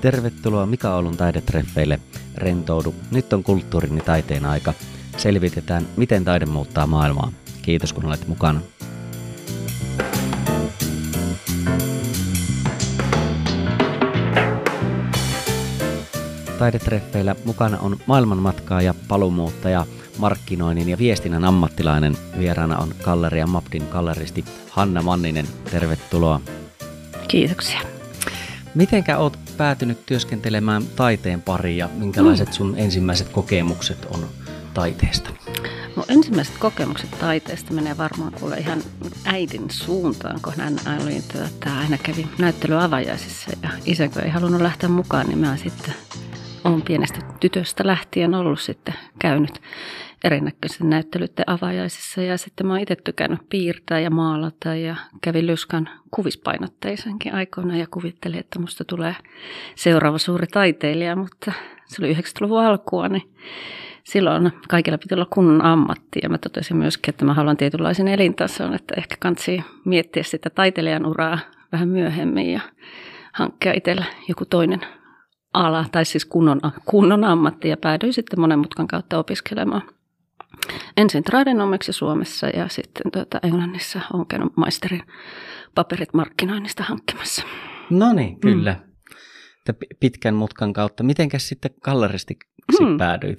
Tervetuloa Mika Oulun taidetreffeille. Rentoudu. Nyt on kulttuurin ja taiteen aika. Selvitetään, miten taide muuttaa maailmaa. Kiitos kun olet mukana. Taidetreffeillä mukana on maailmanmatkaaja, palumuuttaja, markkinoinnin ja viestinnän ammattilainen. Vieraana on Galleria Mapdin galleristi Hanna Manninen. Tervetuloa. Kiitoksia. Mitenkä oot päätynyt työskentelemään taiteen pariin ja minkälaiset sun ensimmäiset kokemukset on taiteesta? Mun ensimmäiset kokemukset taiteesta menee varmaan kuule ihan äidin suuntaan, kun hän oli, tuota, aina kävi näyttelyavajaisissa ja isäkö ei halunnut lähteä mukaan, niin mä sitten olen pienestä tytöstä lähtien ollut sitten käynyt erinäköisen näyttelyiden avajaisissa. Ja sitten mä oon itse tykännyt piirtää ja maalata ja kävin Lyskan kuvispainotteisenkin aikoina ja kuvittelin, että musta tulee seuraava suuri taiteilija, mutta se oli 90-luvun alkua, niin silloin kaikilla piti olla kunnon ammatti. Ja mä totesin myöskin, että mä haluan tietynlaisen elintason, että ehkä kansi miettiä sitä taiteilijan uraa vähän myöhemmin ja hankkia itsellä joku toinen ala, tai siis kunnon, kunnon ammatti, ja päädyin sitten monen mutkan kautta opiskelemaan. Ensin tradenomiksi Suomessa ja sitten tuota Englannissa olen käynyt maisterin paperit markkinoinnista hankkimassa. No niin, kyllä. Mm. Pitkän mutkan kautta. Mitenkäs sitten galleristiksi hmm. päädyit?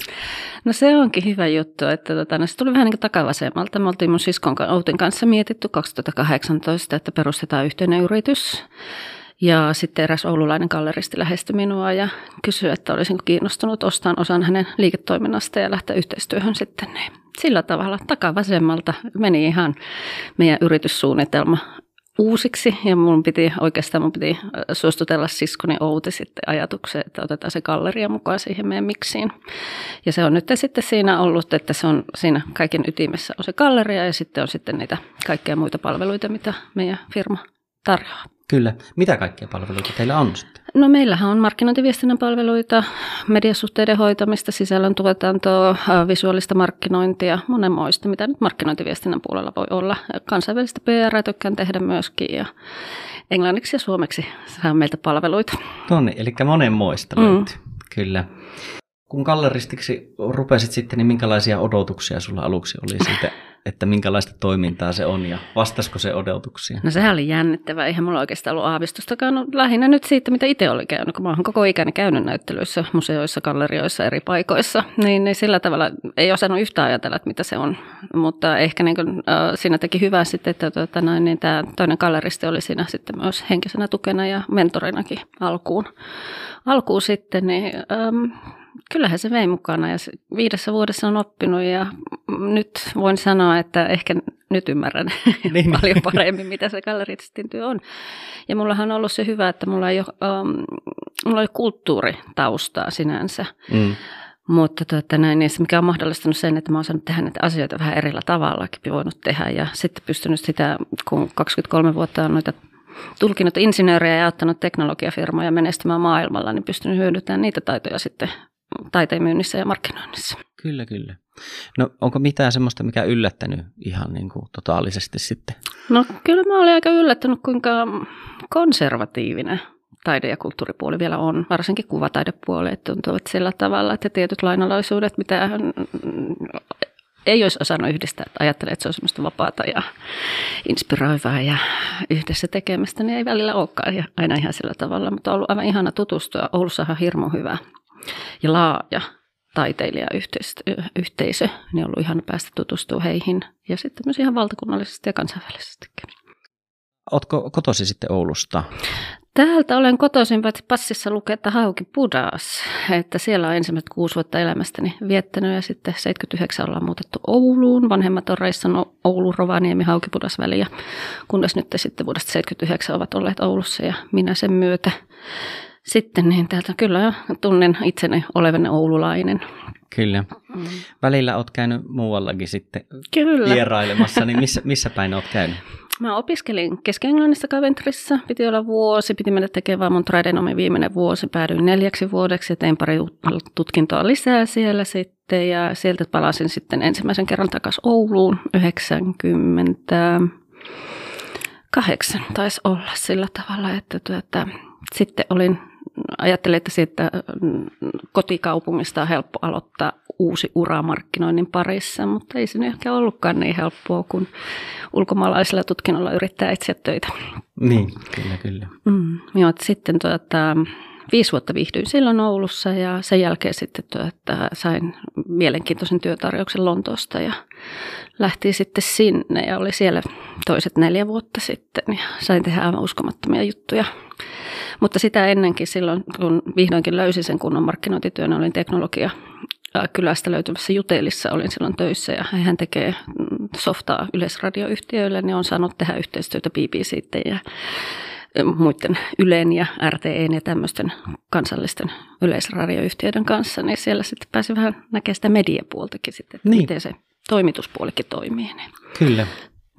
No se onkin hyvä juttu, että tota, no se tuli vähän niin kuin takavasemmalta. Me oltiin mun siskon Outin kanssa mietitty 2018, että perustetaan yhteinen yritys. Ja sitten eräs oululainen galleristi lähestyi minua ja kysyi, että olisinko kiinnostunut ostamaan osan hänen liiketoiminnasta ja lähteä yhteistyöhön sitten. Niin sillä tavalla takavasemmalta meni ihan meidän yrityssuunnitelma uusiksi ja mun piti oikeastaan mun piti suostutella siskoni Outi sitten ajatukseen, että otetaan se galleria mukaan siihen meidän miksiin. Ja se on nyt sitten siinä ollut, että se on siinä kaiken ytimessä on se galleria ja sitten on sitten niitä kaikkia muita palveluita, mitä meidän firma tarjoaa. Kyllä. Mitä kaikkia palveluita teillä on sitten? No meillähän on markkinointiviestinnän palveluita, mediasuhteiden hoitamista, sisällön tuotantoa, visuaalista markkinointia, monenmoista, mitä nyt markkinointiviestinnän puolella voi olla. Kansainvälistä PR tykkään tehdä myöskin ja englanniksi ja suomeksi saa meiltä palveluita. Niin, eli monenmoista mm. löytyy. Kyllä. Kun galleristiksi rupesit sitten, niin minkälaisia odotuksia sulla aluksi oli siitä että minkälaista toimintaa se on ja vastasiko se odotuksia? No sehän oli jännittävää. Eihän mulla oikeastaan ollut aavistustakaan. No, lähinnä nyt siitä, mitä itse oli käynyt, kun mä oon koko ikäni käynyt näyttelyissä, museoissa, gallerioissa, eri paikoissa. Niin, niin sillä tavalla ei osannut yhtään ajatella, että mitä se on. Mutta ehkä niin kuin, äh, siinä teki hyvää sitten, että tuota, noin, niin tämä toinen galleristi oli siinä sitten myös henkisenä tukena ja mentorinakin alkuun. Alkuun sitten, niin ähm, kyllähän se vei mukana ja viidessä vuodessa on oppinut ja nyt voin sanoa, että ehkä nyt ymmärrän niin. paljon paremmin, mitä se galleristin työ on. Ja mullahan on ollut se hyvä, että mulla ei ole, um, mulla ei ole kulttuuritaustaa sinänsä. Mm. Mutta tuota, näin, niin se mikä on mahdollistanut sen, että mä oon saanut tehdä näitä asioita vähän erillä tavallakin voinut tehdä. Ja sitten pystynyt sitä, kun 23 vuotta on noita tulkinut insinööriä ja auttanut teknologiafirmoja menestymään maailmalla, niin pystynyt hyödyntämään niitä taitoja sitten taiteen myynnissä ja markkinoinnissa. Kyllä, kyllä. No onko mitään semmoista, mikä yllättänyt ihan niin kuin totaalisesti sitten? No kyllä mä olin aika yllättänyt, kuinka konservatiivinen taide- ja kulttuuripuoli vielä on, varsinkin kuvataidepuoli, että tuntuvat sillä tavalla, että tietyt lainalaisuudet, mitä ei olisi osannut yhdistää, että ajattelee, että se on semmoista vapaata ja inspiroivaa ja yhdessä tekemistä, niin ei välillä olekaan aina ihan sillä tavalla, mutta on ollut aivan ihana tutustua. Oulussahan on hirmu hyvä ja laaja taiteilijayhteisö, niin on ollut ihan päästä tutustua heihin ja sitten myös ihan valtakunnallisesti ja kansainvälisestikin. Oletko kotosi sitten Oulusta? Täältä olen kotoisin, paitsi passissa lukee, että Hauki Pudas, että siellä on ensimmäiset kuusi vuotta elämästäni viettänyt ja sitten 79 ollaan muutettu Ouluun. Vanhemmat on reissannut Oulu, Rovaniemi, Hauki Pudas väliä, kunnes nyt sitten vuodesta 79 ovat olleet Oulussa ja minä sen myötä sitten niin täältä kyllä tunnen itseni olevan oululainen. Kyllä. Mm. Välillä olet käynyt muuallakin sitten kyllä. vierailemassa, niin missä, missä päin olet käynyt? Mä opiskelin Keski-Englannissa Coventryssä, piti olla vuosi, piti mennä tekemään mun tradenomin viimeinen vuosi, päädyin neljäksi vuodeksi ja tein pari tutkintoa lisää siellä sitten ja sieltä palasin sitten ensimmäisen kerran takaisin Ouluun 98 taisi olla sillä tavalla, että tuota, sitten olin ajattelin, että siitä kotikaupungista on helppo aloittaa uusi ura markkinoinnin parissa, mutta ei se nyt ehkä ollutkaan niin helppoa, kun ulkomaalaisilla tutkinnolla yrittää etsiä töitä. Niin, kyllä, kyllä. Mm, joo, sitten tuota, viisi vuotta viihdyin silloin Oulussa ja sen jälkeen sitten tuota, sain mielenkiintoisen työtarjouksen Lontoosta ja lähti sitten sinne ja oli siellä toiset neljä vuotta sitten ja sain tehdä aivan uskomattomia juttuja. Mutta sitä ennenkin silloin, kun vihdoinkin löysin sen kunnon markkinointityön, olin teknologia kylästä löytyvässä Jutelissa olin silloin töissä ja hän tekee mm, softaa yleisradioyhtiöille, niin on saanut tehdä yhteistyötä BBC ja muiden Ylen ja RTEn ja tämmöisten kansallisten yleisradioyhtiöiden kanssa, niin siellä sitten pääsi vähän näkemään sitä mediapuoltakin sitten, että niin. miten se toimituspuolikin toimii. Niin Kyllä.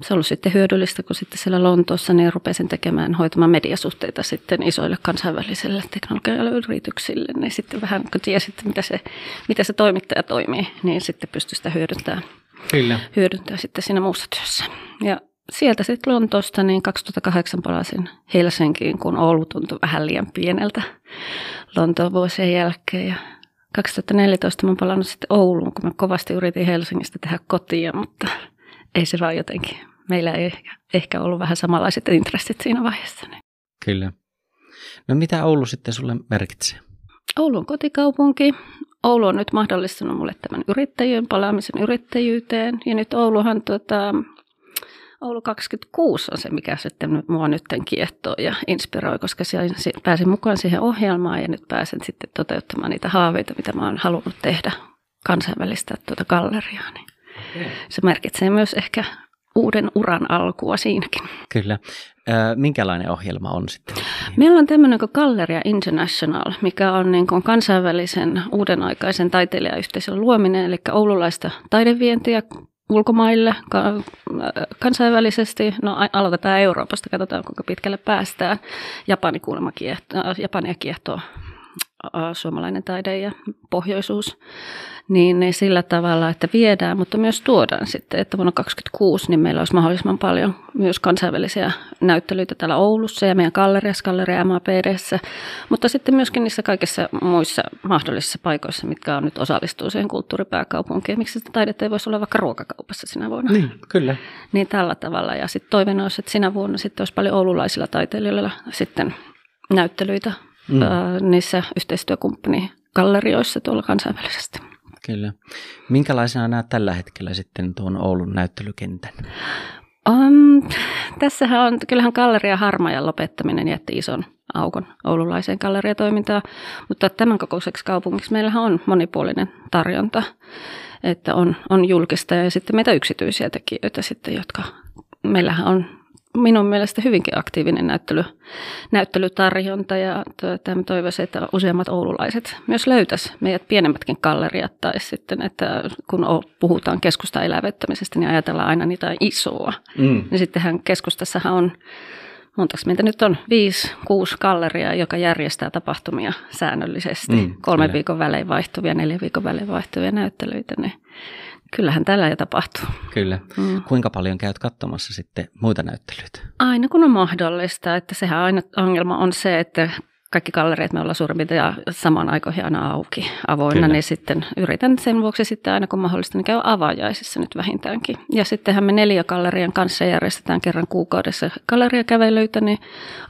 Se on ollut sitten hyödyllistä, kun sitten siellä Lontoossa niin rupesin tekemään, hoitamaan mediasuhteita sitten isoille kansainvälisille teknologiayrityksille, niin sitten vähän kun tiesit, mitä se, mitä se toimittaja toimii, niin sitten pystyi sitä hyödyntämään, Kyllä. hyödyntämään sitten siinä muussa työssä. Ja sieltä sitten Lontoosta niin 2008 palasin Helsinkiin, kun Oulu tuntui vähän liian pieneltä Lontoon vuosien jälkeen. Ja 2014 mä palannut sitten Ouluun, kun mä kovasti yritin Helsingistä tehdä kotia, mutta ei se vaan jotenkin. Meillä ei ehkä ollut vähän samanlaiset intressit siinä vaiheessa. Niin. Kyllä. No mitä Oulu sitten sulle merkitsee? Oulu on kotikaupunki. Oulu on nyt mahdollistanut mulle tämän yrittäjien palaamisen yrittäjyyteen. Ja nyt Ouluhan tota, Oulu 26 on se, mikä sitten mua nyt kiehtoo ja inspiroi, koska pääsin mukaan siihen ohjelmaan ja nyt pääsen sitten toteuttamaan niitä haaveita, mitä mä oon halunnut tehdä kansainvälistä tuota galleriaa. Niin se merkitsee myös ehkä uuden uran alkua siinäkin. Kyllä. Minkälainen ohjelma on sitten? Meillä on tämmöinen kuin Galleria International, mikä on niin kuin kansainvälisen uudenaikaisen taiteilijayhteisön luominen, eli oululaista taidevientiä ulkomaille kansainvälisesti. No aloitetaan Euroopasta, katsotaan kuinka pitkälle päästään. Japani kuulemma kiehtoo, Japania kiehtoo suomalainen taide ja pohjoisuus, niin, niin sillä tavalla, että viedään, mutta myös tuodaan sitten, että vuonna 2026 niin meillä olisi mahdollisimman paljon myös kansainvälisiä näyttelyitä täällä Oulussa ja meidän galleriassa, galleria MAPDssä, mutta sitten myöskin niissä kaikissa muissa mahdollisissa paikoissa, mitkä on nyt osallistuu siihen kulttuuripääkaupunkiin. Miksi sitä taidetta ei voisi olla vaikka ruokakaupassa sinä vuonna? Niin, kyllä. Niin tällä tavalla. Ja sitten toiveena olisi, että sinä vuonna sitten olisi paljon oululaisilla taiteilijoilla sitten näyttelyitä mm. niissä yhteistyökumppanigallerioissa tuolla kansainvälisesti. Kyllä. Minkälaisena näet tällä hetkellä sitten tuon Oulun näyttelykentän? Um, tässähän on, kyllähän galleria Harmajan lopettaminen jätti ison aukon oululaiseen galleriatoimintaan, mutta tämän kokoiseksi kaupungiksi meillähän on monipuolinen tarjonta, että on, on julkista ja sitten meitä yksityisiä tekijöitä sitten, jotka meillähän on minun mielestä hyvinkin aktiivinen näyttely, näyttelytarjonta ja tuota, toivoisin, että useammat oululaiset myös löytäisi meidät pienemmätkin galleriat tai sitten, että kun puhutaan keskusta elävyttämisestä, niin ajatellaan aina niitä isoa. Mm. Niin sittenhän keskustassahan on montako meitä nyt on, viisi, kuusi galleria, joka järjestää tapahtumia säännöllisesti. Mm, Kolme kyllä. viikon välein vaihtuvia, neljä viikon välein vaihtuvia näyttelyitä. Niin Kyllähän tällä jo tapahtuu. Kyllä. Mm. Kuinka paljon käyt katsomassa sitten muita näyttelyitä? Aina kun on mahdollista. Että sehän aina ongelma on se, että kaikki galleriat me ollaan suurin piirtein ja samaan aikoihin aina auki avoinna, Kyllä. niin sitten yritän sen vuoksi sitten aina kun mahdollista, niin käy avajaisissa nyt vähintäänkin. Ja sittenhän me neljä gallerian kanssa järjestetään kerran kuukaudessa galleriakävelyitä, niin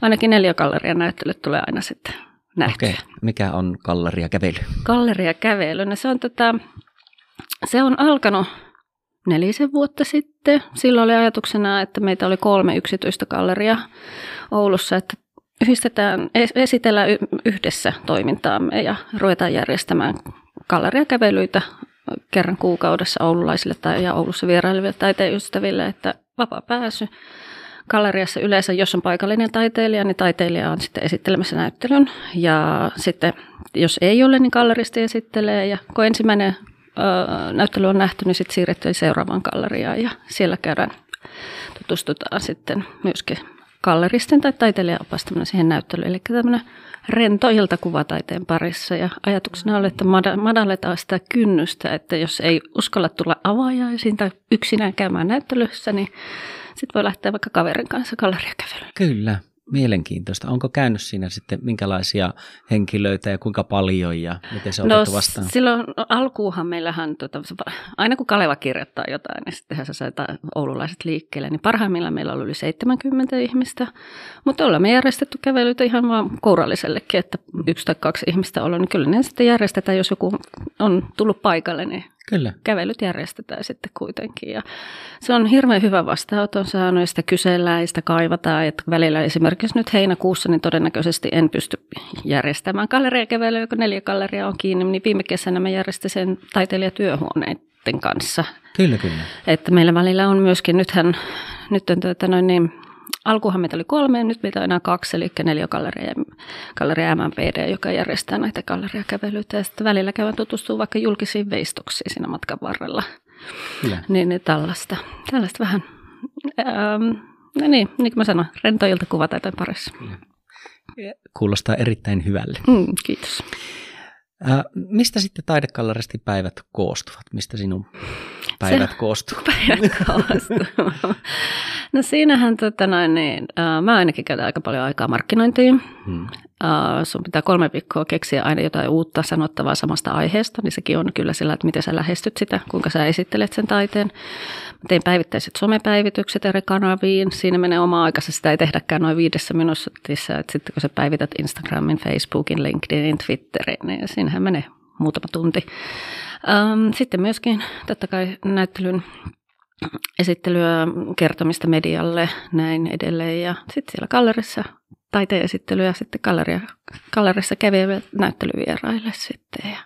ainakin neljä gallerian näyttelyt tulee aina sitten nähtyä. Okei, mikä on galleriakävely? Galleriakävely, no se on tota, se on alkanut nelisen vuotta sitten. Silloin oli ajatuksena, että meitä oli kolme yksityistä galleria Oulussa, että yhdistetään, esitellään yhdessä toimintaamme ja ruvetaan järjestämään galleriakävelyitä kerran kuukaudessa oululaisille tai, ja Oulussa vieraileville taiteenystäville, että vapaa pääsy. Galleriassa yleensä, jos on paikallinen taiteilija, niin taiteilija on sitten esittelemässä näyttelyn. Ja sitten, jos ei ole, niin galleristi esittelee. Ja kun ensimmäinen näyttely on nähty, niin sitten siirrettiin seuraavaan galleriaan ja siellä käydään, tutustutaan sitten myöskin galleristin tai taiteilijan siihen näyttelyyn. Eli tämmöinen rento ilta kuvataiteen parissa ja ajatuksena oli, että madalletaan sitä kynnystä, että jos ei uskalla tulla avaajaisiin tai yksinään käymään näyttelyssä, niin sitten voi lähteä vaikka kaverin kanssa galleriakävelyyn. Kyllä. Mielenkiintoista. Onko käynyt siinä sitten minkälaisia henkilöitä ja kuinka paljon ja miten se on no, otettu vastaan? Silloin alkuuhan meillähän, tuota, aina kun Kaleva kirjoittaa jotain, niin sittenhän se sai oululaiset liikkeelle, niin parhaimmillaan meillä oli yli 70 ihmistä, mutta ollaan me järjestetty kävelyitä ihan vaan kourallisellekin, että yksi tai kaksi ihmistä olla, niin kyllä ne sitten järjestetään, jos joku on tullut paikalle, niin Kyllä. kävelyt järjestetään sitten kuitenkin. Ja se on hirveän hyvä vastaanoton saanut ja sitä kysellään ja sitä kaivataan. Että välillä esimerkiksi nyt heinäkuussa niin todennäköisesti en pysty järjestämään galleriakävelyä, kun neljä galleriaa on kiinni. Niin viime kesänä mä järjestin sen taiteilijatyöhuoneiden kanssa. Kyllä, kyllä. Että meillä välillä on myöskin, nythän, nyt on tuota noin niin, alkuhan meitä oli kolme, nyt meitä on enää kaksi, eli neljä galleria, galleria MMPD, joka järjestää näitä galleriakävelyitä. Ja sitten välillä käydään tutustua vaikka julkisiin veistoksiin siinä matkan varrella. Ja. Niin, niin tällaista, tällaista vähän, ähm, no niin, niin kuin mä sanoin, rentoilta kuvataiteen parissa. Kuulostaa erittäin hyvälle. Mm, kiitos. Äh, mistä sitten taidekallaristi päivät koostuvat? Mistä sinun päivät se, koostuu? Päivät koostuu. no siinähän tota noin, niin, äh, mä ainakin käytän aika paljon aikaa markkinointiin. Hmm. Äh, sun pitää kolme viikkoa keksiä aina jotain uutta sanottavaa samasta aiheesta, niin sekin on kyllä sillä, että miten sä lähestyt sitä, kuinka sä esittelet sen taiteen. Mä tein päivittäiset somepäivitykset eri kanaviin. Siinä menee oma aikansa, sitä ei tehdäkään noin viidessä minuutissa. Että sitten kun sä päivität Instagramin, Facebookin, LinkedInin, Twitterin, niin siinähän menee muutama tunti. Ähm, sitten myöskin totta kai näyttelyn esittelyä, kertomista medialle, näin edelleen. Ja sitten siellä gallerissa taiteen esittelyä sitten galleria, gallerissa käviville näyttelyvieraille sitten. Ja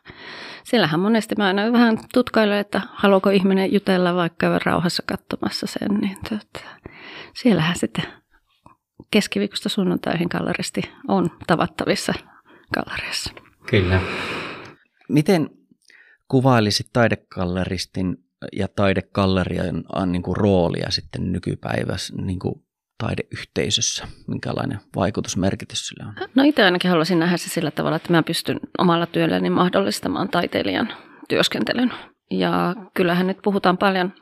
siellähän monesti mä aina vähän tutkailen, että haluaako ihminen jutella vaikka rauhassa katsomassa sen, niin tota, siellähän sitten keskiviikosta sunnuntaihin galleristi on tavattavissa galleriassa. Kyllä. Miten kuvailisit taidekalleristin ja taidekallerian niin kuin roolia sitten nykypäivässä niin kuin taideyhteisössä? Minkälainen vaikutusmerkitys sillä on? No itse ainakin haluaisin nähdä se sillä tavalla, että mä pystyn omalla työlläni mahdollistamaan taiteilijan työskentelyn. Ja kyllähän nyt puhutaan paljon,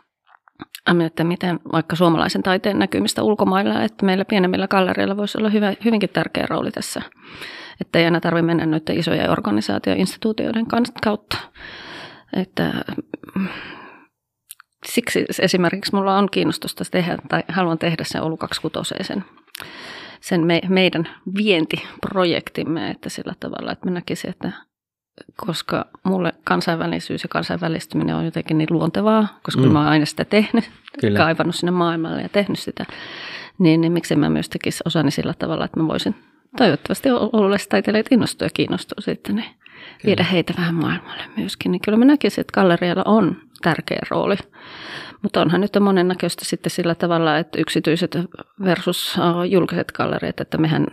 että miten vaikka suomalaisen taiteen näkymistä ulkomailla, että meillä pienemmillä gallereilla voisi olla hyvä, hyvinkin tärkeä rooli tässä. Että ei aina tarvitse mennä noiden isojen organisaatioinstituutioiden kautta. Että siksi esimerkiksi mulla on kiinnostusta tehdä, tai haluan tehdä sen Oulu 26 sen, sen me, meidän vientiprojektimme, että sillä tavalla, että mä näkisin, että koska mulle kansainvälisyys ja kansainvälistyminen on jotenkin niin luontevaa, koska mm. mä oon aina sitä tehnyt, Kyllä. kaivannut sinne maailmalle ja tehnyt sitä, niin, niin miksi mä myös tekisi osani sillä tavalla, että mä voisin toivottavasti ollessa taiteilijat innostua ja kiinnostua sitten, niin viedä heitä vähän maailmalle myöskin. Niin kyllä mä näkisin, että gallerialla on tärkeä rooli. Mutta onhan nyt monennäköistä sitten sillä tavalla, että yksityiset versus julkiset galleriat, että mehän,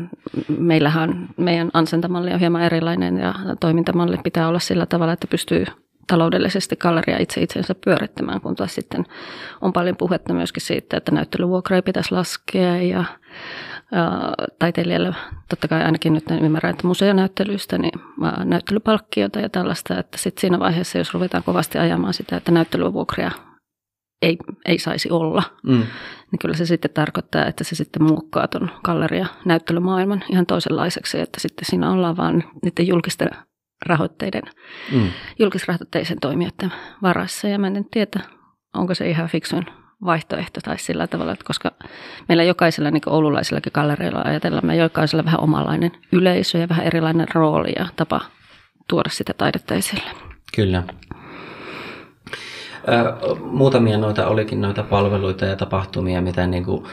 meillähän meidän ansentamalli on hieman erilainen ja toimintamalli pitää olla sillä tavalla, että pystyy taloudellisesti galleria itse itsensä pyörittämään, kun taas sitten on paljon puhetta myöskin siitä, että näyttelyvuokra ei pitäisi laskea ja taiteilijalle, totta kai ainakin nyt ymmärrän, että museonäyttelyistä, niin näyttelypalkkiota ja tällaista, että sitten siinä vaiheessa, jos ruvetaan kovasti ajamaan sitä, että näyttelyvuokria ei, ei saisi olla, mm. niin kyllä se sitten tarkoittaa, että se sitten muokkaa tuon galleria näyttelymaailman ihan toisenlaiseksi, että sitten siinä ollaan vaan niiden julkisten rahoitteiden, mm. julkisrahoitteisen toimijoiden varassa. Ja mä en tiedä, onko se ihan fiksuin vaihtoehto tai sillä tavalla, että koska meillä jokaisella niin oululaisillakin gallereilla ajatellaan, me jokaisella vähän omanlainen yleisö ja vähän erilainen rooli ja tapa tuoda sitä taidetta esille. Kyllä. muutamia noita olikin noita palveluita ja tapahtumia, mitä niin kuin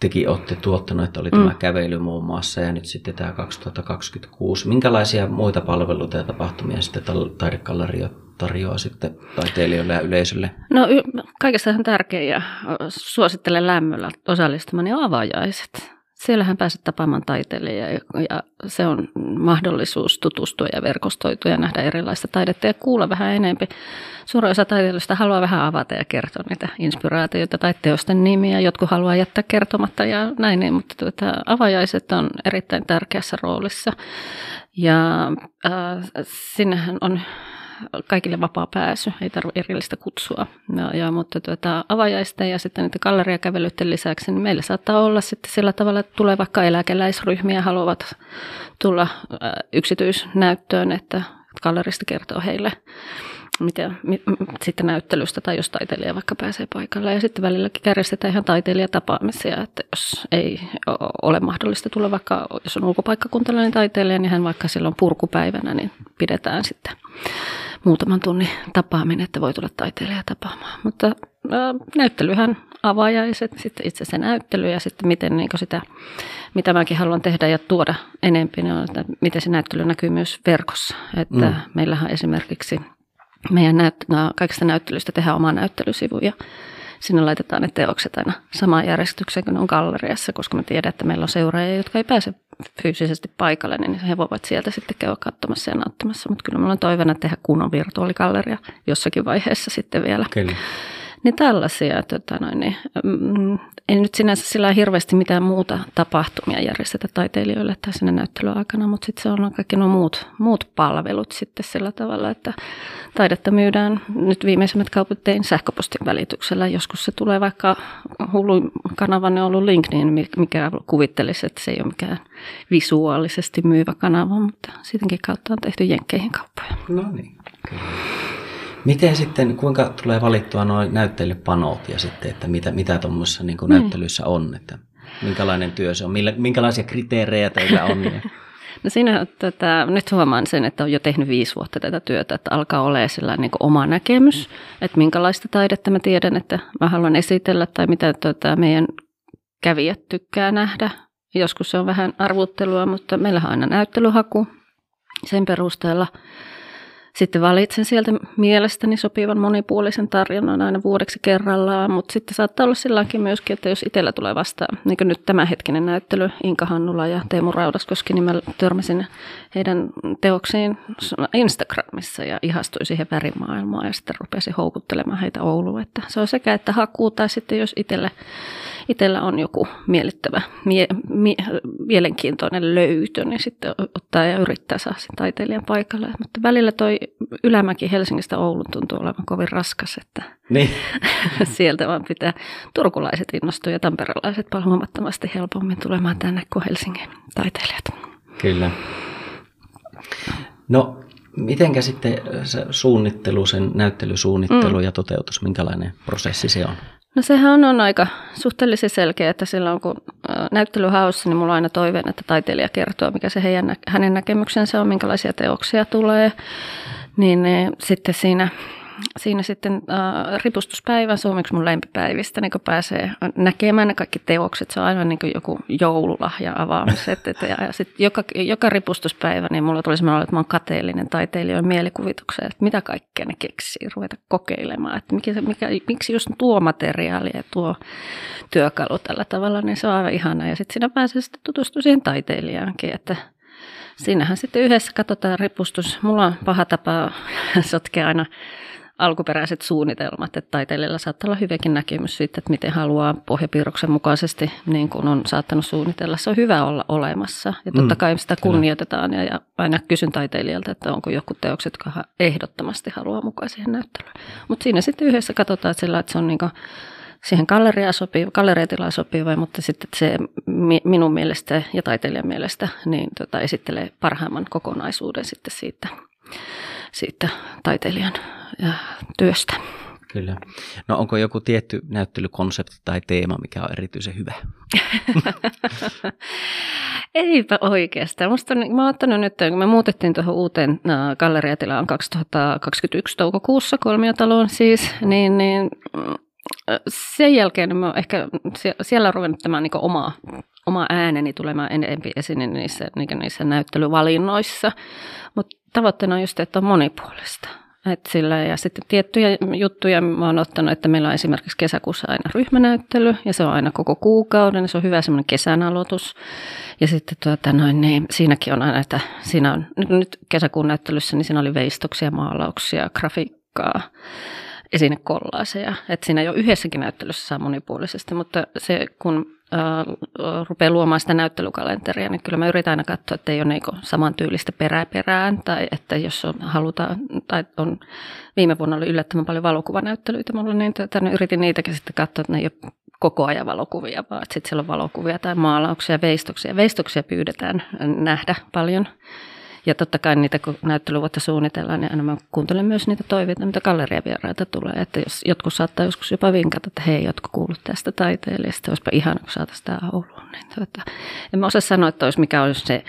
tekin olette tuottanut, että oli mm. tämä kävely muun muassa ja nyt sitten tämä 2026. Minkälaisia muita palveluita ja tapahtumia sitten taidekallerio tarjoaa sitten taiteilijoille ja yleisölle? No kaikesta on tärkeä ja suosittelen lämmöllä osallistumaan niin avajaiset. Siellähän pääset tapaamaan taiteilijaa ja, ja se on mahdollisuus tutustua ja verkostoitua ja nähdä erilaista taidetta ja kuulla vähän enemmän. Suurin osa taiteilijoista haluaa vähän avata ja kertoa niitä inspiraatioita tai teosten nimiä. Jotkut haluaa jättää kertomatta ja näin, niin, mutta tuota, avajaiset on erittäin tärkeässä roolissa. Ja äh, sinnehän on kaikille vapaa pääsy, ei tarvitse erillistä kutsua. Ja, ja, mutta tuota, avajaisten ja sitten niiden galleriakävelyiden lisäksi, niin meillä saattaa olla sitten sillä tavalla, että tulee vaikka eläkeläisryhmiä haluavat tulla yksityisnäyttöön, että gallerista kertoo heille mitä, mit, sitten näyttelystä tai jos taiteilija vaikka pääsee paikalle. Ja sitten välilläkin järjestetään ihan taiteilijatapaamisia, että jos ei ole mahdollista tulla vaikka, jos on ulkopaikkakuntalainen taiteilija, niin hän vaikka silloin purkupäivänä, niin pidetään sitten muutaman tunnin tapaaminen, että voi tulla taiteilija tapaamaan. Mutta ä, näyttelyhän avajaiset, sitten itse se näyttely ja sitten miten niin sitä, mitä mäkin haluan tehdä ja tuoda enemmän, niin on, että miten se näyttely näkyy myös verkossa. Että mm. meillähän esimerkiksi meidän näyt, kaikista näyttelyistä tehdään oma näyttelysivu ja sinne laitetaan ne teokset aina samaan järjestykseen kuin ne on galleriassa, koska me tiedän, että meillä on seuraajia, jotka ei pääse fyysisesti paikalle, niin he voivat sieltä sitten käydä katsomassa ja nauttimassa. Mutta kyllä meillä on toiveena tehdä kunnon virtuaaligalleria jossakin vaiheessa sitten vielä. Kyllä. Niin tällaisia, tota noin, niin, mm, ei nyt sinänsä sillä hirveästi mitään muuta tapahtumia järjestetä taiteilijoille tai sinne näyttelyaikana, mutta sitten se on kaikki nuo muut, muut palvelut sitten sillä tavalla, että taidetta myydään nyt viimeisimmät kaupat tein sähköpostin välityksellä. Joskus se tulee vaikka hullu kanavanne on ollut link, niin mikä kuvittelisi, että se ei ole mikään visuaalisesti myyvä kanava, mutta siitäkin kautta on tehty jenkkeihin kauppoja. No niin, kyllä. Miten sitten, kuinka tulee valittua nuo näyttelypanot ja sitten, että mitä, mitä tuommoisessa niin näyttelyissä on, että minkälainen työ se on, millä, minkälaisia kriteerejä teillä on? No siinä tätä, nyt huomaan sen, että olen jo tehnyt viisi vuotta tätä työtä, että alkaa olla niin oma näkemys, että minkälaista taidetta mä tiedän, että mä haluan esitellä tai mitä tota, meidän kävijät tykkää nähdä. Joskus se on vähän arvuttelua, mutta meillä on aina näyttelyhaku sen perusteella – sitten valitsen sieltä mielestäni sopivan monipuolisen tarjonnan aina vuodeksi kerrallaan, mutta sitten saattaa olla silläkin myöskin, että jos itsellä tulee vastaan, niin kuin nyt tämänhetkinen näyttely, Inka Hannula ja Teemu Raudaskoski, niin mä törmäsin heidän teoksiin Instagramissa ja ihastuin siihen värimaailmaan ja sitten rupesin houkuttelemaan heitä Ouluun. Että se on sekä, että hakuu tai sitten jos itselle itsellä on joku miellyttävä, mie, mie, mielenkiintoinen löytö, niin sitten ottaa ja yrittää saada sen taiteilijan paikalle. Mutta välillä toi ylämäki Helsingistä Oulun tuntuu olevan kovin raskas, että niin. sieltä vaan pitää turkulaiset innostua ja tamperelaiset paljon huomattavasti helpommin tulemaan tänne kuin Helsingin taiteilijat. Kyllä. No, mitenkä sitten se suunnittelu, sen näyttelysuunnittelu mm. ja toteutus, minkälainen prosessi se on? No sehän on aika suhteellisen selkeä, että silloin kun näyttely haussa, niin mulla on aina toiveen, että taiteilija kertoo, mikä se heidän, hänen näkemyksensä on, minkälaisia teoksia tulee. Niin sitten siinä siinä sitten äh, ripustuspäivä suomeksi mun lempipäivistä, niin kun pääsee näkemään ne kaikki teokset. Se on aivan niin joku joululahja avaamiset. Et, ja, ja sitten joka, joka ripustuspäivä, niin mulla tuli semmoinen, että mä oon kateellinen taiteilijoiden mielikuvitukseen, että mitä kaikkea ne keksii, ruveta kokeilemaan. Että mikä, mikä, miksi just tuo materiaali ja tuo työkalu tällä tavalla, niin se on aivan ihana. Ja sitten siinä pääsee sitten tutustumaan siihen taiteilijaankin, että Siinähän sitten yhdessä katsotaan ripustus. Mulla on paha tapa sotkea aina alkuperäiset suunnitelmat, että taiteilijalla saattaa olla hyväkin näkemys siitä, että miten haluaa pohjapiirroksen mukaisesti, niin kuin on saattanut suunnitella. Se on hyvä olla olemassa ja totta mm, kai sitä kunnioitetaan ja, ja aina kysyn taiteilijalta, että onko joku teokset, jotka ehdottomasti haluaa mukaan siihen näyttelyyn. Mutta siinä sitten yhdessä katsotaan sillä, että se on niin siihen galleriaan sopiva, galleriatilaan sopiva, mutta sitten se minun mielestä ja taiteilijan mielestä niin tota, esittelee parhaimman kokonaisuuden sitten siitä, siitä taiteilijan työstä. Kyllä. No onko joku tietty näyttelykonsepti tai teema, mikä on erityisen hyvä? Eipä oikeastaan. Musta, mä oon ottanut nyt, kun me muutettiin tuohon uuteen galleriatilaan 2021 toukokuussa kolmiotaloon siis, niin, niin sen jälkeen mä ehkä siellä on ruvennut tämä niin oma, oma ääneni tulemaan enemmän esiin niissä, niin niissä näyttelyvalinnoissa. Mutta tavoitteena on just, että on monipuolista. Et sillä, ja sitten tiettyjä juttuja mä oon ottanut, että meillä on esimerkiksi kesäkuussa aina ryhmänäyttely, ja se on aina koko kuukauden, se on hyvä semmoinen kesän aloitus. Ja sitten tuota, noin, niin, siinäkin on aina, että siinä on, nyt, kesäkuun näyttelyssä, niin siinä oli veistoksia, maalauksia, grafiikkaa, esinekollaaseja. Että siinä jo yhdessäkin näyttelyssä saa monipuolisesti, mutta se kun rupeaa luomaan sitä näyttelykalenteria, niin kyllä mä yritän aina katsoa, että ei ole niin samantyylistä perää perään, tai että jos on, halutaan, tai on viime vuonna oli yllättävän paljon valokuvanäyttelyitä mulla, niin tota, yritin niitäkin sitten katsoa, että ne ei ole koko ajan valokuvia, vaan sitten siellä on valokuvia tai maalauksia, veistoksia. Veistoksia pyydetään nähdä paljon. Ja totta kai niitä, kun näyttelyvuotta suunnitellaan, niin aina mä kuuntelen myös niitä toiveita, mitä galleriavieraita tulee. Että jos jotkut saattaa joskus jopa vinkata, että hei, jotkut kuulut tästä taiteilijasta, olisipa ihana, kun saataisiin tämä Ouluun. Niin tuota, en mä osaa sanoa, että olisi mikä olisi se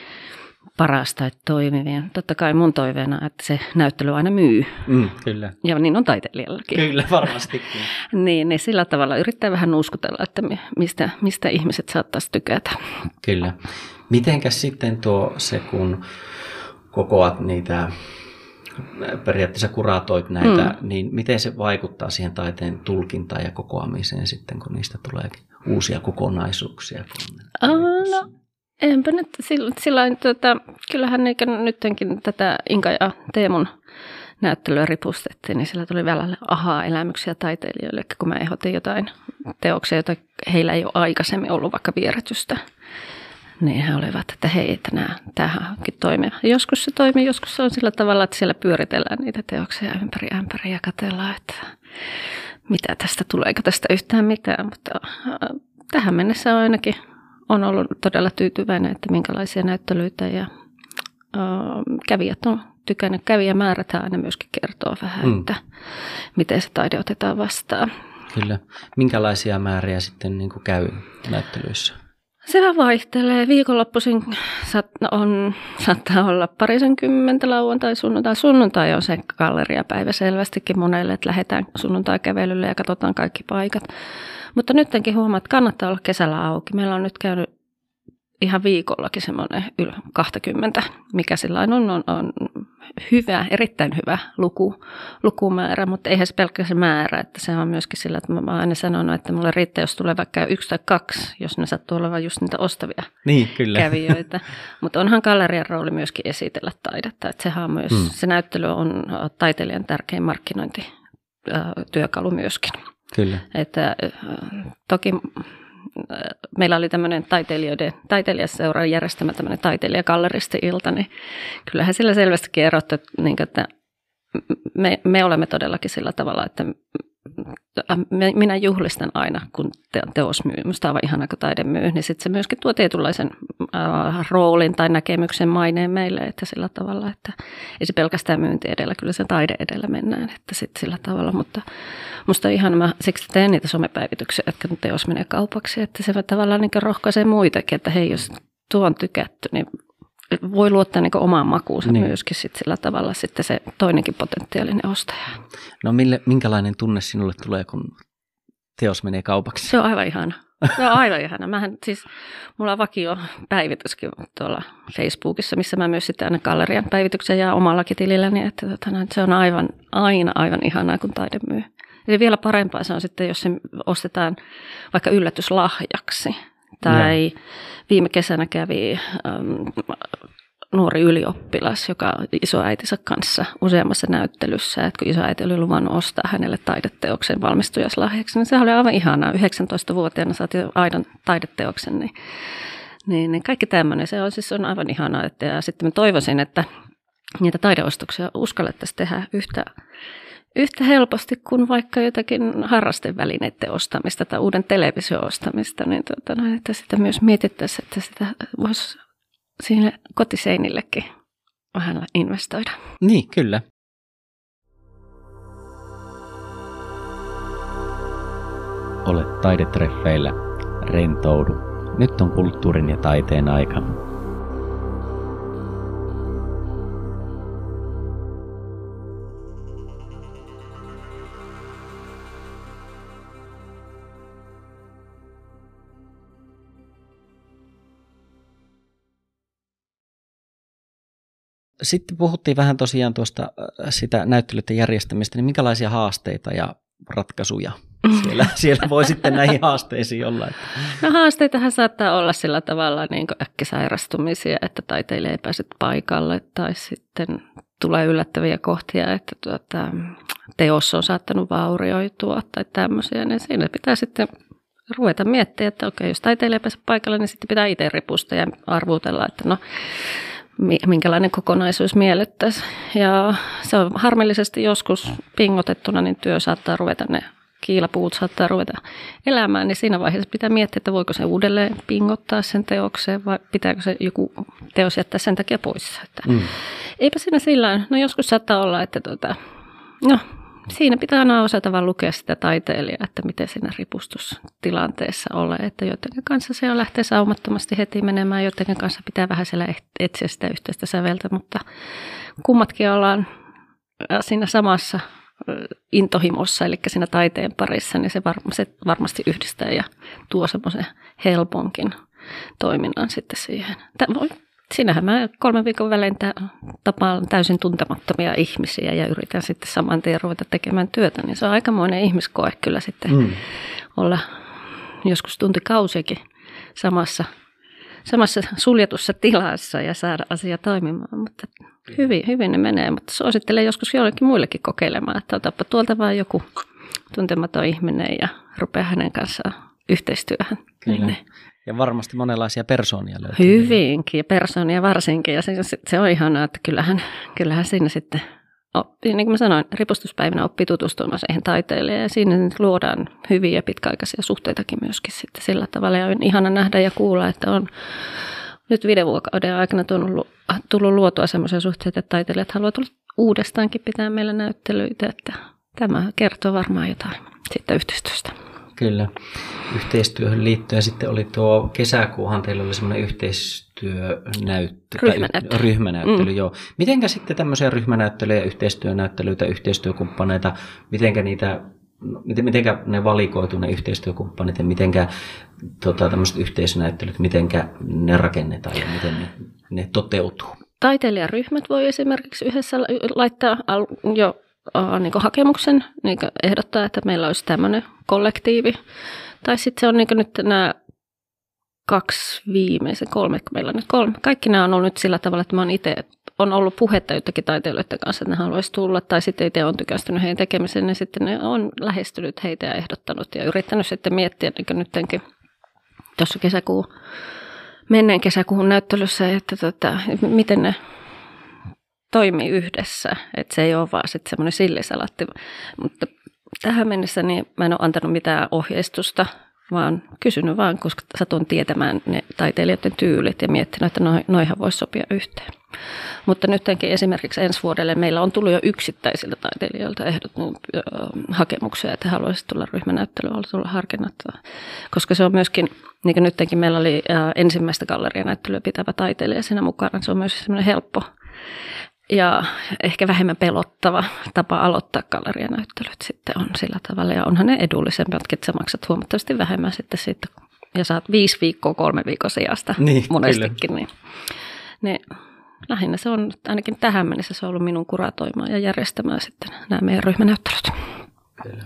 paras tai toimivien. Totta kai mun toiveena, että se näyttely aina myy. Mm, kyllä. Ja niin on taiteilijallakin. Kyllä, varmastikin. niin, niin sillä tavalla yrittää vähän uskutella, että mistä, mistä ihmiset saattaisi tykätä. Kyllä. Mitenkäs sitten tuo se, kun kokoat niitä, periaatteessa kuratoit näitä, mm. niin miten se vaikuttaa siihen taiteen tulkintaan ja kokoamiseen sitten, kun niistä tulee uusia kokonaisuuksia? no, enpä nyt sillä, sillä tota, kyllähän nytkin tätä Inka ja Teemun näyttelyä ripustettiin, niin sillä tuli vielä ahaa-elämyksiä taiteilijoille, kun mä ehdotin jotain teoksia, joita heillä ei ole aikaisemmin ollut vaikka vieretystä niin he olivat, että hei, että nämä, tämähän onkin toimia. Joskus se toimii, joskus se on sillä tavalla, että siellä pyöritellään niitä teoksia ympäri ämpäri ja katsellaan, että mitä tästä tuleeko tästä yhtään mitään. Mutta äh, tähän mennessä on ainakin on ollut todella tyytyväinen, että minkälaisia näyttelyitä ja äh, kävijät on tykännyt. Kävijämäärät aina myöskin kertoo vähän, mm. että miten se taide otetaan vastaan. Kyllä. Minkälaisia määriä sitten niin käy näyttelyissä? Se vaihtelee. Viikonloppuisin no on, saattaa olla parisenkymmentä lauantai, sunnuntai. Sunnuntai on se galleriapäivä selvästikin monelle, että lähdetään sunnuntai-kävelylle ja katsotaan kaikki paikat. Mutta nytkin huomaa, että kannattaa olla kesällä auki. Meillä on nyt käynyt ihan viikollakin semmoinen yli 20, mikä sillä on, on, on hyvä, erittäin hyvä luku, lukumäärä, mutta eihän se pelkkä se määrä, että se on myöskin sillä, että mä oon aina sanonut, että mulle riittää, jos tulee vaikka yksi tai kaksi, jos ne sattuu olemaan just niitä ostavia niin, kyllä. kävijöitä. mutta onhan gallerian rooli myöskin esitellä taidetta, että sehän on myös, hmm. se näyttely on taiteilijan tärkein markkinointityökalu myöskin. Kyllä. Että toki meillä oli tämmöinen taiteilijoiden, taiteilijaseuran järjestämä tämmöinen taiteilijagalleristi-ilta, niin kyllähän sillä selvästi kerrottu, niin, että me, me olemme todellakin sillä tavalla, että minä juhlistan aina, kun teos myy. Minusta aivan ihana, kun taide myy. Niin sitten se myöskin tuo tietynlaisen äh, roolin tai näkemyksen maineen meille, että sillä tavalla, että ei se pelkästään myynti edellä, kyllä se taide edellä mennään, että sitten sillä tavalla. Mutta musta ihan mä siksi teen niitä somepäivityksiä, että kun teos menee kaupaksi, että se tavallaan niin rohkaisee muitakin, että hei, jos tuo on tykätty, niin voi luottaa niin omaan makuunsa niin. myöskin sit sillä tavalla sitten se toinenkin potentiaalinen ostaja. No mille, minkälainen tunne sinulle tulee, kun teos menee kaupaksi? Se on aivan ihana. Se on aivan ihana. Mähän, siis, mulla on vakio päivityskin tuolla Facebookissa, missä mä myös sitten aina gallerian päivityksen ja omallakin tililläni, että tota, se on aivan, aina aivan ihanaa, kun taide myy. Eli vielä parempaa se on sitten, jos se ostetaan vaikka yllätyslahjaksi. Tai ja. viime kesänä kävi ähm, nuori ylioppilas, joka isoäitinsä kanssa useammassa näyttelyssä, että kun isoäiti oli luvannut ostaa hänelle taideteoksen valmistujaslahjaksi, niin se oli aivan ihanaa. 19-vuotiaana saati aidon taideteoksen, niin, niin, niin kaikki tämmöinen, se on siis on aivan ihanaa. Että, ja sitten mä toivoisin, että niitä taideostoksia uskallettaisiin tehdä yhtä yhtä helposti kuin vaikka jotakin harrastevälineiden ostamista tai uuden television ostamista, niin tuota, no, että sitä myös mietittäisiin, että sitä voisi siinä kotiseinillekin vähän investoida. Niin, kyllä. Olet taidetreffeillä. Rentoudu. Nyt on kulttuurin ja taiteen aika. Sitten puhuttiin vähän tosiaan tuosta äh, sitä näyttelyiden järjestämistä, niin minkälaisia haasteita ja ratkaisuja siellä, siellä voi sitten näihin haasteisiin olla? Että... No haasteitahan saattaa olla sillä tavalla niin äkkisairastumisia, että taiteilija ei pääse paikalle tai sitten tulee yllättäviä kohtia, että tuota, teos on saattanut vaurioitua tai tämmöisiä, niin siinä pitää sitten ruveta miettimään, että okei, jos taiteilija pääsee paikalle, niin sitten pitää itse ripusta ja arvutella, että no minkälainen kokonaisuus miellyttäisi. Ja se on harmillisesti joskus pingotettuna, niin työ saattaa ruveta ne kiilapuut saattaa ruveta elämään, niin siinä vaiheessa pitää miettiä, että voiko se uudelleen pingottaa sen teokseen vai pitääkö se joku teos jättää sen takia pois. Että mm. Eipä siinä sillä no joskus saattaa olla, että tota, no, siinä pitää aina osata vaan lukea sitä taiteilijaa, että miten siinä ripustustilanteessa ole, että joidenkin kanssa se on lähtee saumattomasti heti menemään, joidenkin kanssa pitää vähän siellä etsiä sitä yhteistä säveltä, mutta kummatkin ollaan siinä samassa intohimossa, eli siinä taiteen parissa, niin se, var, se varmasti yhdistää ja tuo semmoisen helponkin toiminnan sitten siihen. Tämä, sinähän mä kolmen viikon välein tapaan täysin tuntemattomia ihmisiä ja yritän sitten saman tien ruveta tekemään työtä, niin se on aikamoinen ihmiskoe kyllä sitten mm. olla joskus tuntikausiakin samassa samassa suljetussa tilassa ja saada asia toimimaan. Mutta hyvin, hyvin ne menee, mutta suosittelen joskus jollekin muillekin kokeilemaan, että otapa tuolta vain joku tuntematon ihminen ja rupea hänen kanssaan yhteistyöhön. Kyllä. Niin. Ja varmasti monenlaisia persoonia löytyy. Hyvinkin, ja persoonia varsinkin. Ja se, se on ihanaa, että kyllähän, kyllähän siinä sitten niin kuin mä sanoin, ripustuspäivänä oppii tutustumaan siihen taiteilijaan ja siinä luodaan hyviä pitkäaikaisia suhteitakin myöskin sitten sillä tavalla. Ja on ihana nähdä ja kuulla, että on nyt viiden vuoden aikana tullut, tullut luotua sellaisia suhteita, että taiteilijat haluavat tulla uudestaankin pitää meillä näyttelyitä, että tämä kertoo varmaan jotain siitä yhteistyöstä. Kyllä, yhteistyöhön liittyen sitten oli tuo kesäkuuhan teillä oli semmoinen yhteistyönäyttely. Ryhmänäyttely. ryhmänäyttely mm. joo. Mitenkä sitten tämmöisiä ryhmänäyttelyjä, yhteistyönäyttelyitä, yhteistyökumppaneita, mitenkä niitä miten, mitenkä ne valikoituu ne yhteistyökumppanit ja mitenkä tota, tämmöiset yhteisönäyttelyt, mitenkä ne rakennetaan ja miten ne, ne toteutuu? Taiteilijaryhmät voi esimerkiksi yhdessä laittaa jo niin hakemuksen, niin ehdottaa, että meillä olisi tämmöinen kollektiivi. Tai sitten se on niin nyt nämä kaksi viimeisen, kolme, meillä on nyt kolme. Kaikki nämä on ollut nyt sillä tavalla, että mä oon itse, on ollut puhetta jotakin taiteilijoiden kanssa, että ne haluaisi tulla, tai sitten itse on tykästynyt heidän tekemiseen, niin sitten ne on lähestynyt heitä ja ehdottanut ja yrittänyt sitten miettiä, niin kuin nytkin tuossa kesäkuun, menneen kesäkuun näyttelyssä, että tota, miten ne toimii yhdessä. Että se ei ole vaan sitten semmoinen sillisalatti. Mutta tähän mennessä niin mä en ole antanut mitään ohjeistusta, vaan kysynyt vaan, koska satun tietämään ne taiteilijoiden tyylit ja miettinyt, että noihan voisi sopia yhteen. Mutta nytkin esimerkiksi ensi vuodelle meillä on tullut jo yksittäisiltä taiteilijoilta ehdot, hakemuksia, että he haluaisivat tulla ryhmänäyttelyyn, olla tulla harkinnat. Koska se on myöskin, niin kuin nytkin meillä oli ensimmäistä gallerianäyttelyä pitävä taiteilija siinä mukana, se on myös semmoinen helppo ja ehkä vähemmän pelottava tapa aloittaa gallerianäyttelyt sitten on sillä tavalla. Ja onhan ne edullisemmat, että sä maksat huomattavasti vähemmän sitten siitä, ja saat viisi viikkoa kolme viikon sijasta niin, monestikin. Niin, niin lähinnä se on, ainakin tähän mennessä se on ollut minun kuratoimaan ja järjestämään sitten nämä meidän ryhmänäyttelyt. Kyllä.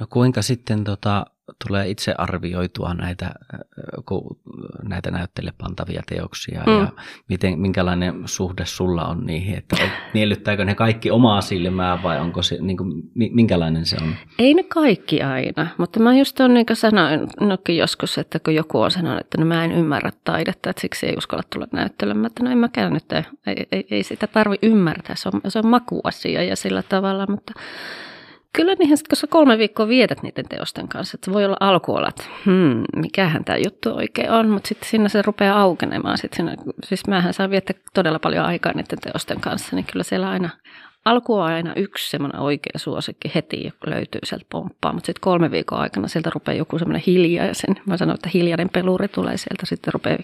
No kuinka sitten tota, tulee itse arvioitua näitä, näitä näyttele pantavia teoksia mm. ja miten, minkälainen suhde sulla on niihin, että miellyttääkö ne kaikki omaa silmää vai onko se, niin kuin, minkälainen se on? Ei ne kaikki aina, mutta mä just on niin sanoinkin joskus, että kun joku on sanonut, että no mä en ymmärrä taidetta, että siksi ei uskalla tulla näyttelemään, että no en mäkään nyt, ei, ei, ei sitä tarvi ymmärtää, se on, se on makuasia ja sillä tavalla, mutta Kyllä kun sä kolme viikkoa vietät niiden teosten kanssa, että voi olla alkuolat, hmm, mikähän tämä juttu oikein on, mutta sitten siinä se rupeaa aukenemaan. Sitten siinä, siis mähän saan viettää todella paljon aikaa niiden teosten kanssa, niin kyllä siellä aina alku on aina yksi semmoinen oikea suosikki heti, löytyy sieltä pomppaa, mutta sitten kolme viikon aikana sieltä rupeaa joku semmoinen hiljaisen, mä sanon, että hiljainen peluri tulee sieltä, sitten rupeaa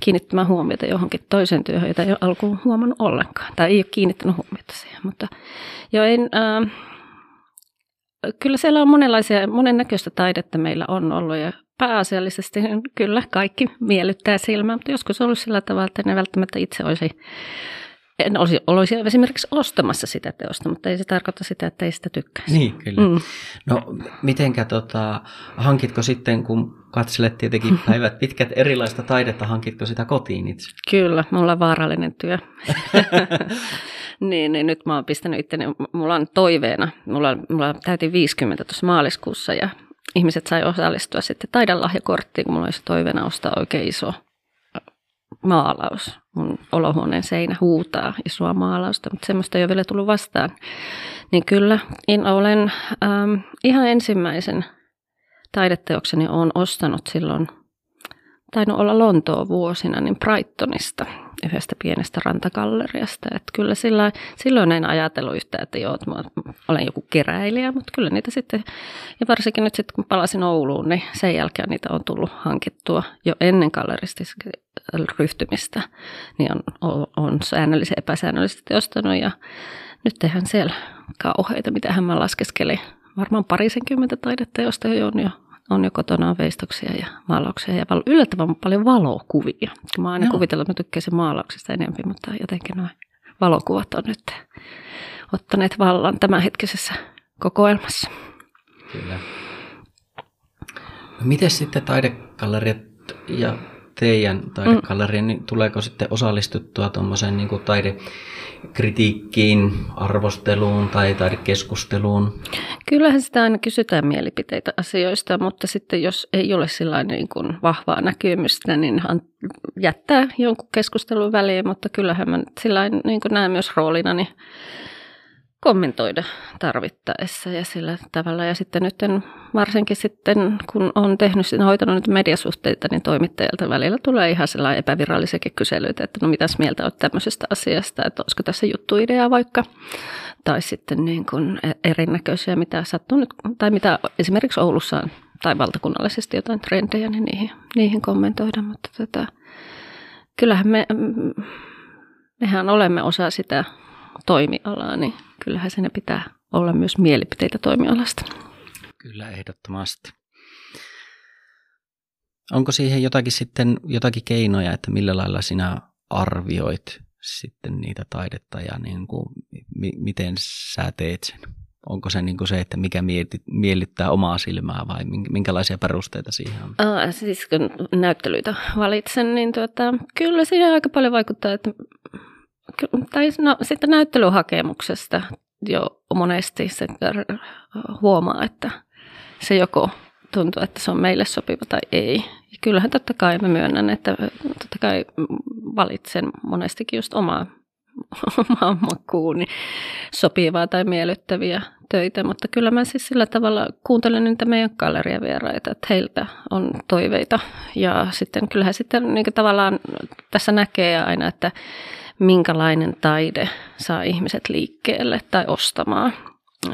kiinnittämään huomiota johonkin toiseen työhön, jota ei ole alkuun huomannut ollenkaan, tai ei ole kiinnittänyt huomiota siihen, mutta jo en, äh, kyllä siellä on monenlaisia, monennäköistä taidetta meillä on ollut ja pääasiallisesti kyllä kaikki miellyttää silmää, mutta joskus on ollut sillä tavalla, että ne välttämättä itse olisi en olisi, olisi esimerkiksi ostamassa sitä teosta, mutta ei se tarkoita sitä, että ei sitä tykkäisi. Niin, kyllä. Mm. No, mitenkä tota, hankitko sitten, kun katselet tietenkin päivät pitkät erilaista taidetta, hankitko sitä kotiin itse? Kyllä, mulla on vaarallinen työ. niin, niin, nyt mä oon pistänyt itteni, mulla on toiveena, mulla, mulla täytin 50 tuossa maaliskuussa ja ihmiset sai osallistua sitten taidelahjakorttiin, kun mulla olisi toiveena ostaa oikein iso maalaus. Mun olohuoneen seinä huutaa isoa maalausta, mutta semmoista ei ole vielä tullut vastaan. Niin kyllä, in olen ähm, ihan ensimmäisen taideteokseni olen ostanut silloin, tainnut olla Lontoa vuosina, niin Brightonista, yhdestä pienestä rantakalleriasta. Että kyllä sillä, silloin en ajatellut yhtään, että joo, että mä olen joku keräilijä, mutta kyllä niitä sitten, ja varsinkin nyt sitten kun palasin Ouluun, niin sen jälkeen niitä on tullut hankittua jo ennen galleristista ryhtymistä, niin on, on, on säännöllisesti epäsäännöllisesti ostanut ja nyt tehdään siellä kauheita, mitä hän mä laskeskelin. Varmaan parisenkymmentä taideteosta jo on jo on jo kotona veistoksia ja maalauksia ja val- yllättävän paljon valokuvia. Mä oon aina Joo. kuvitellut, että mä tykkäisin maalauksista enemmän, mutta jotenkin noin valokuvat on nyt ottaneet vallan tämänhetkisessä kokoelmassa. Kyllä. No miten sitten taidegalleriat ja teidän taidegalleriin, niin tuleeko sitten osallistuttua tuommoiseen niin taide arvosteluun tai taidekeskusteluun? Kyllähän sitä aina kysytään mielipiteitä asioista, mutta sitten jos ei ole niin kuin vahvaa näkymystä, niin jättää jonkun keskustelun väliin, mutta kyllähän mä niin kuin näen myös roolina, niin kommentoida tarvittaessa ja sillä tavalla. Ja sitten nyt varsinkin sitten, kun on tehnyt, hoitanut nyt mediasuhteita, niin toimittajalta välillä tulee ihan sellainen epävirallisiakin kyselyitä, että no mitäs mieltä olet tämmöisestä asiasta, että olisiko tässä juttuidea vaikka, tai sitten niin kuin e- erinäköisiä, mitä sattuu nyt, tai mitä esimerkiksi Oulussa on, tai valtakunnallisesti jotain trendejä, niin niihin, niihin kommentoida, mutta tota, kyllähän me, mehän olemme osa sitä toimialaa, niin kyllähän siinä pitää olla myös mielipiteitä toimialasta. Kyllä, ehdottomasti. Onko siihen jotakin sitten jotakin keinoja, että millä lailla sinä arvioit sitten niitä taidetta ja niin kuin, mi- miten sä teet sen? Onko se niin kuin se, että mikä mieti, miellyttää omaa silmää vai minkälaisia perusteita siihen on? Aa, siis kun näyttelyitä valitsen, niin tuota, kyllä siihen aika paljon vaikuttaa, että tai no, sitten näyttelyhakemuksesta jo monesti se huomaa, että se joko tuntuu, että se on meille sopiva tai ei. Ja kyllähän totta kai mä myönnän, että totta kai valitsen monestikin just omaa, omaa makuuni sopivaa tai miellyttäviä töitä, mutta kyllä mä siis sillä tavalla kuuntelen niitä meidän galleriavieraita, että heiltä on toiveita ja sitten kyllähän sitten niin tavallaan tässä näkee aina, että minkälainen taide saa ihmiset liikkeelle tai ostamaan.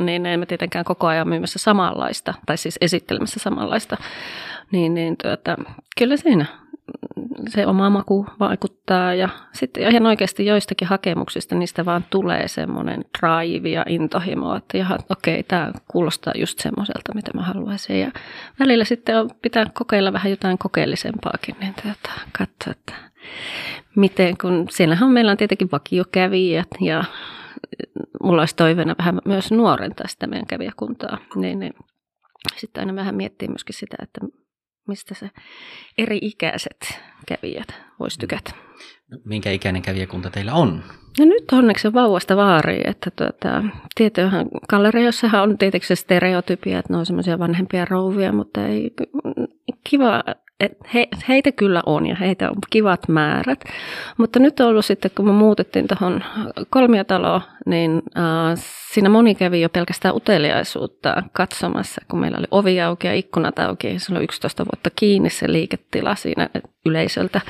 Niin emme tietenkään koko ajan myymässä samanlaista, tai siis esittelemässä samanlaista. Niin, niin tuota, kyllä siinä se oma maku vaikuttaa ja sitten ihan oikeasti joistakin hakemuksista niistä vaan tulee semmoinen drive ja intohimo, että jaha, okei, tämä kuulostaa just semmoiselta, mitä mä haluaisin. Ja välillä sitten pitää kokeilla vähän jotain kokeellisempaakin, niin tuota, katsoa, että miten, kun siellähän meillä on tietenkin vakiokävijät ja mulla olisi toiveena vähän myös nuorentaa sitä meidän kävijäkuntaa, niin, niin sitten aina vähän miettii myöskin sitä, että mistä se eri-ikäiset kävijät voisi tykätä. No, minkä ikäinen kävijäkunta teillä on? No nyt onneksi on vauvasta vaariin, että tuota, tietyhän galleriossahan on tietenkin se stereotypia, että ne on semmoisia vanhempia rouvia, mutta ei, kiva, he, heitä kyllä on ja heitä on kivat määrät. Mutta nyt on ollut sitten, kun me muutettiin tuohon kolmiotaloon, niin äh, siinä moni kävi jo pelkästään uteliaisuutta katsomassa, kun meillä oli ovi auki ja ikkunat auki. Se oli 11 vuotta kiinni se liiketila siinä yleisöltä.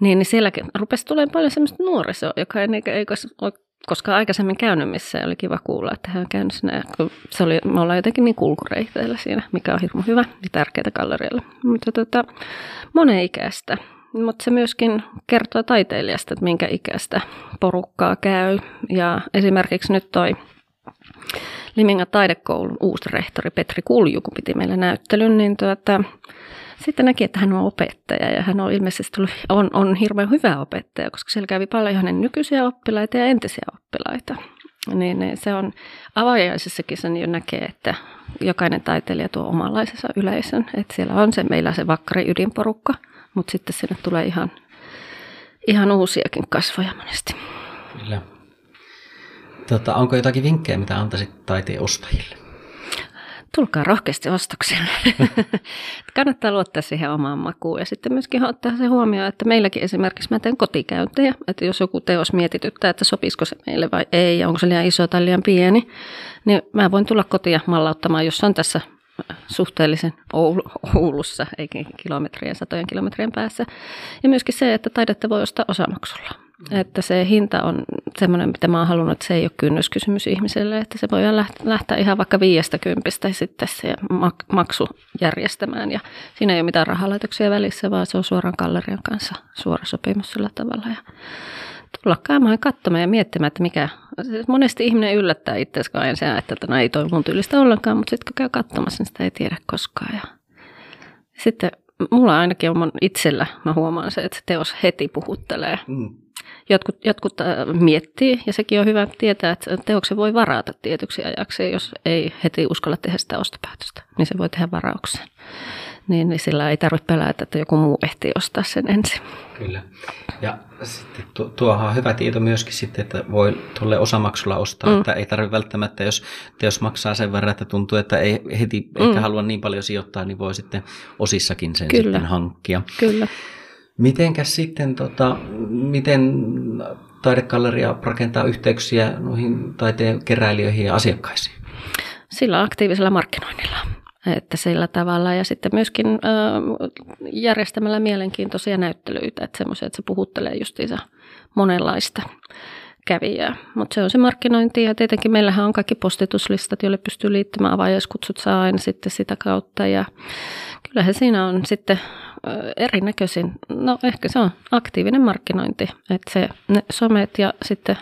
Niin, niin sielläkin rupesi tulemaan paljon semmoista nuorisoa, joka ei, ei ole koska aikaisemmin käynyt missä oli kiva kuulla, että hän on käynyt sinne. Se oli, me ollaan jotenkin niin kulkureiteillä siinä, mikä on hirmu hyvä ja tärkeää gallerialla. Mutta tota, monen ikäistä. Mutta se myöskin kertoo taiteilijasta, että minkä ikäistä porukkaa käy. Ja esimerkiksi nyt toi Limingan taidekoulun uusi rehtori Petri Kulju, kun piti meille näyttelyn, niin tuota, sitten näki, että hän on opettaja ja hän on ilmeisesti tullut, on, on hirveän hyvä opettaja, koska siellä kävi paljon hänen nykyisiä oppilaita ja entisiä oppilaita. Niin, niin se on avajaisissakin sen jo näkee, että jokainen taiteilija tuo omanlaisensa yleisön. Että siellä on se, meillä se vakkari ydinporukka, mutta sitten sinne tulee ihan, ihan uusiakin kasvoja monesti. Kyllä. Tota, onko jotakin vinkkejä, mitä antaisit taiteen ostajille? Tulkaa rohkeasti ostoksille. Kannattaa luottaa siihen omaan makuun ja sitten myöskin ottaa se huomioon, että meilläkin esimerkiksi mä teen kotikäyntejä, että jos joku teos mietityttää, että sopisiko se meille vai ei ja onko se liian iso tai liian pieni, niin mä voin tulla kotia mallauttamaan, jos on tässä suhteellisen Oulussa, eikä kilometrien, satojen kilometrien päässä. Ja myöskin se, että taidetta voi ostaa osamaksulla. Että se hinta on semmoinen, mitä mä oon halunnut, että se ei ole kynnyskysymys ihmiselle, että se voi lähteä ihan vaikka viiestä kympistä sitten se maksu järjestämään. Ja siinä ei ole mitään rahalaitoksia välissä, vaan se on suoraan gallerian kanssa suora sopimus sillä tavalla. Ja tulla käymään katsomaan ja miettimään, että mikä, monesti ihminen yllättää itsensä ensin, että no ei toi mun tyylistä ollenkaan, mutta sitten kun käy katsomassa, niin sitä ei tiedä koskaan. Ja sitten mulla ainakin on itsellä, mä huomaan se, että teos heti puhuttelee. Mm. Jotkut, jotkut äh, miettii, ja sekin on hyvä tietää, että teoksen voi varata tietyksi ajaksi, jos ei heti uskalla tehdä sitä ostopäätöstä, niin se voi tehdä varauksen niin, niin sillä ei tarvitse pelätä, että joku muu ehtii ostaa sen ensin. Kyllä. Ja sitten tuohan on hyvä tieto myöskin sitten, että voi tuolle osamaksulla ostaa, mm. että ei tarvitse välttämättä, jos teos maksaa sen verran, että tuntuu, että ei heti mm. ehkä halua niin paljon sijoittaa, niin voi sitten osissakin sen Kyllä. sitten hankkia. Kyllä. Mitenkäs sitten, tota, miten taidekalleria rakentaa yhteyksiä noihin taiteen keräilijöihin ja asiakkaisiin? Sillä aktiivisella markkinoinnilla. Että sillä tavalla ja sitten myöskin järjestämällä mielenkiintoisia näyttelyitä, että semmoisia, että se puhuttelee justiinsa monenlaista kävijää. Mutta se on se markkinointi ja tietenkin meillähän on kaikki postituslistat, joille pystyy liittymään avajaiskutsut saa aina sitten sitä kautta ja kyllähän siinä on sitten erinäköisin, no ehkä se on aktiivinen markkinointi, että se ne somet ja sitten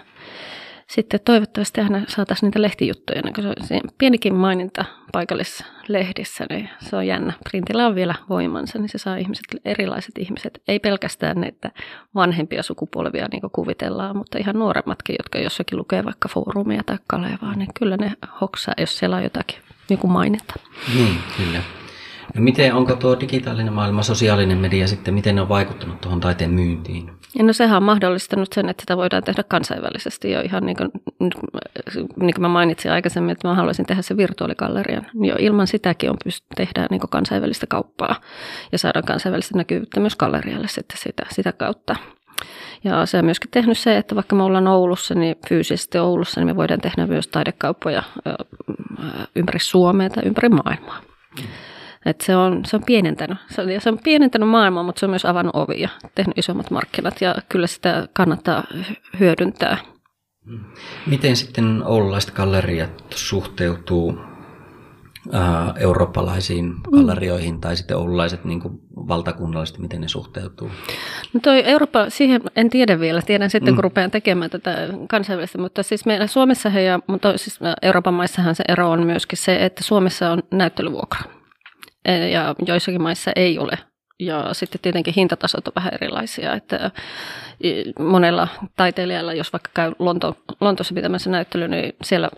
sitten toivottavasti aina saataisiin niitä lehtijuttuja, niin se on pienikin maininta paikallisessa lehdissä, niin se on jännä. Printillä on vielä voimansa, niin se saa ihmiset, erilaiset ihmiset, ei pelkästään ne, että vanhempia sukupolvia niin kuvitellaan, mutta ihan nuoremmatkin, jotka jossakin lukee vaikka foorumia tai kalevaa, niin kyllä ne hoksaa, jos siellä on jotakin niin kuin maininta. Niin, kyllä. No miten, onko tuo digitaalinen maailma, sosiaalinen media sitten, miten ne on vaikuttanut tuohon taiteen myyntiin? Ja no sehän on mahdollistanut sen, että sitä voidaan tehdä kansainvälisesti jo ihan niin kuin, niin kuin mä mainitsin aikaisemmin, että mä haluaisin tehdä se virtuaaligallerian. Jo ilman sitäkin on pysty tehdä niin kansainvälistä kauppaa ja saada kansainvälistä näkyvyyttä myös gallerialle sitten sitä, sitä kautta. Ja se on myöskin tehnyt se, että vaikka me ollaan Oulussa, niin fyysisesti Oulussa, niin me voidaan tehdä myös taidekauppoja ympäri Suomea tai ympäri maailmaa. Mm. Et se, on, se on pienentänyt. Se on, se on pienentänyt maailmaa, mutta se on myös avannut ovia, tehnyt isommat markkinat ja kyllä sitä kannattaa hyödyntää. Miten sitten oululaiset galleriat suhteutuu äh, eurooppalaisiin gallerioihin tai sitten oululaiset niin kuin valtakunnallisesti, miten ne suhteutuu? No toi Eurooppa, siihen en tiedä vielä, tiedän sitten mm. kun rupean tekemään tätä kansainvälistä, mutta siis meillä Suomessa ja mutta siis Euroopan maissahan se ero on myöskin se, että Suomessa on näyttelyvuokra ja joissakin maissa ei ole. Ja sitten tietenkin hintatasot on vähän erilaisia, että monella taiteilijalla, jos vaikka käy Lonto, Lontossa pitämässä näyttely, niin siellä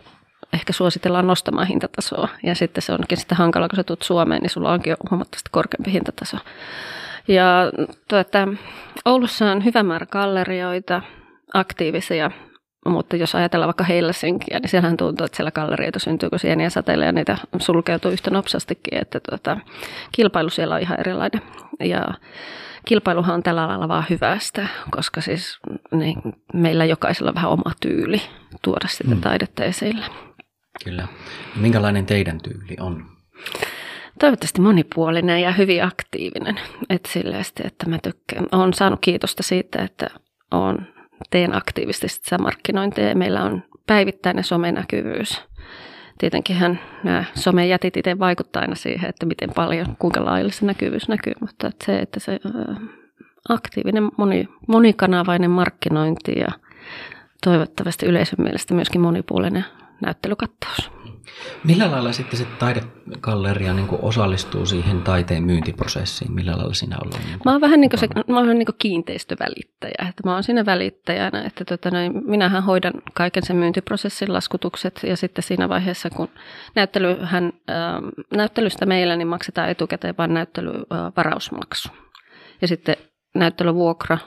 ehkä suositellaan nostamaan hintatasoa. Ja sitten se onkin sitten hankala, kun sä tulet Suomeen, niin sulla onkin jo huomattavasti korkeampi hintataso. Ja tuota, Oulussa on hyvä määrä gallerioita, aktiivisia mutta jos ajatellaan vaikka Helsinkiä, niin siellähän tuntuu, että siellä gallerioita syntyy, kun sieniä sateille ja niitä sulkeutuu yhtä nopsastikin, että tuota, kilpailu siellä on ihan erilainen. Ja kilpailuhan on tällä lailla vaan hyvästä, koska siis niin, meillä jokaisella on vähän oma tyyli tuoda sitä hmm. taidetta esille. Kyllä. Minkälainen teidän tyyli on? Toivottavasti monipuolinen ja hyvin aktiivinen. Et silleesti, että mä tykkään. Olen saanut kiitosta siitä, että olen teen aktiivisesti sitä markkinointia ja meillä on päivittäinen somenäkyvyys. Tietenkin nämä somejätit itse vaikuttaa aina siihen, että miten paljon, kuinka lailla se näkyvyys näkyy, mutta että se, että se aktiivinen moni, monikanavainen markkinointi ja toivottavasti yleisön mielestä myöskin monipuolinen näyttelykattaus. Millä lailla sitten se taidekalleria niin kuin osallistuu siihen taiteen myyntiprosessiin? Millä lailla siinä ollaan? Niin mä oon vähän niin kuin, se, mä oon niin kuin kiinteistövälittäjä. Että mä oon siinä välittäjänä, että tota, noin, minähän hoidan kaiken sen myyntiprosessin laskutukset ja sitten siinä vaiheessa, kun näyttelyhän, äh, näyttelystä meillä niin maksetaan etukäteen vain näyttelyvarausmaksu. Ja sitten näyttelyvuokra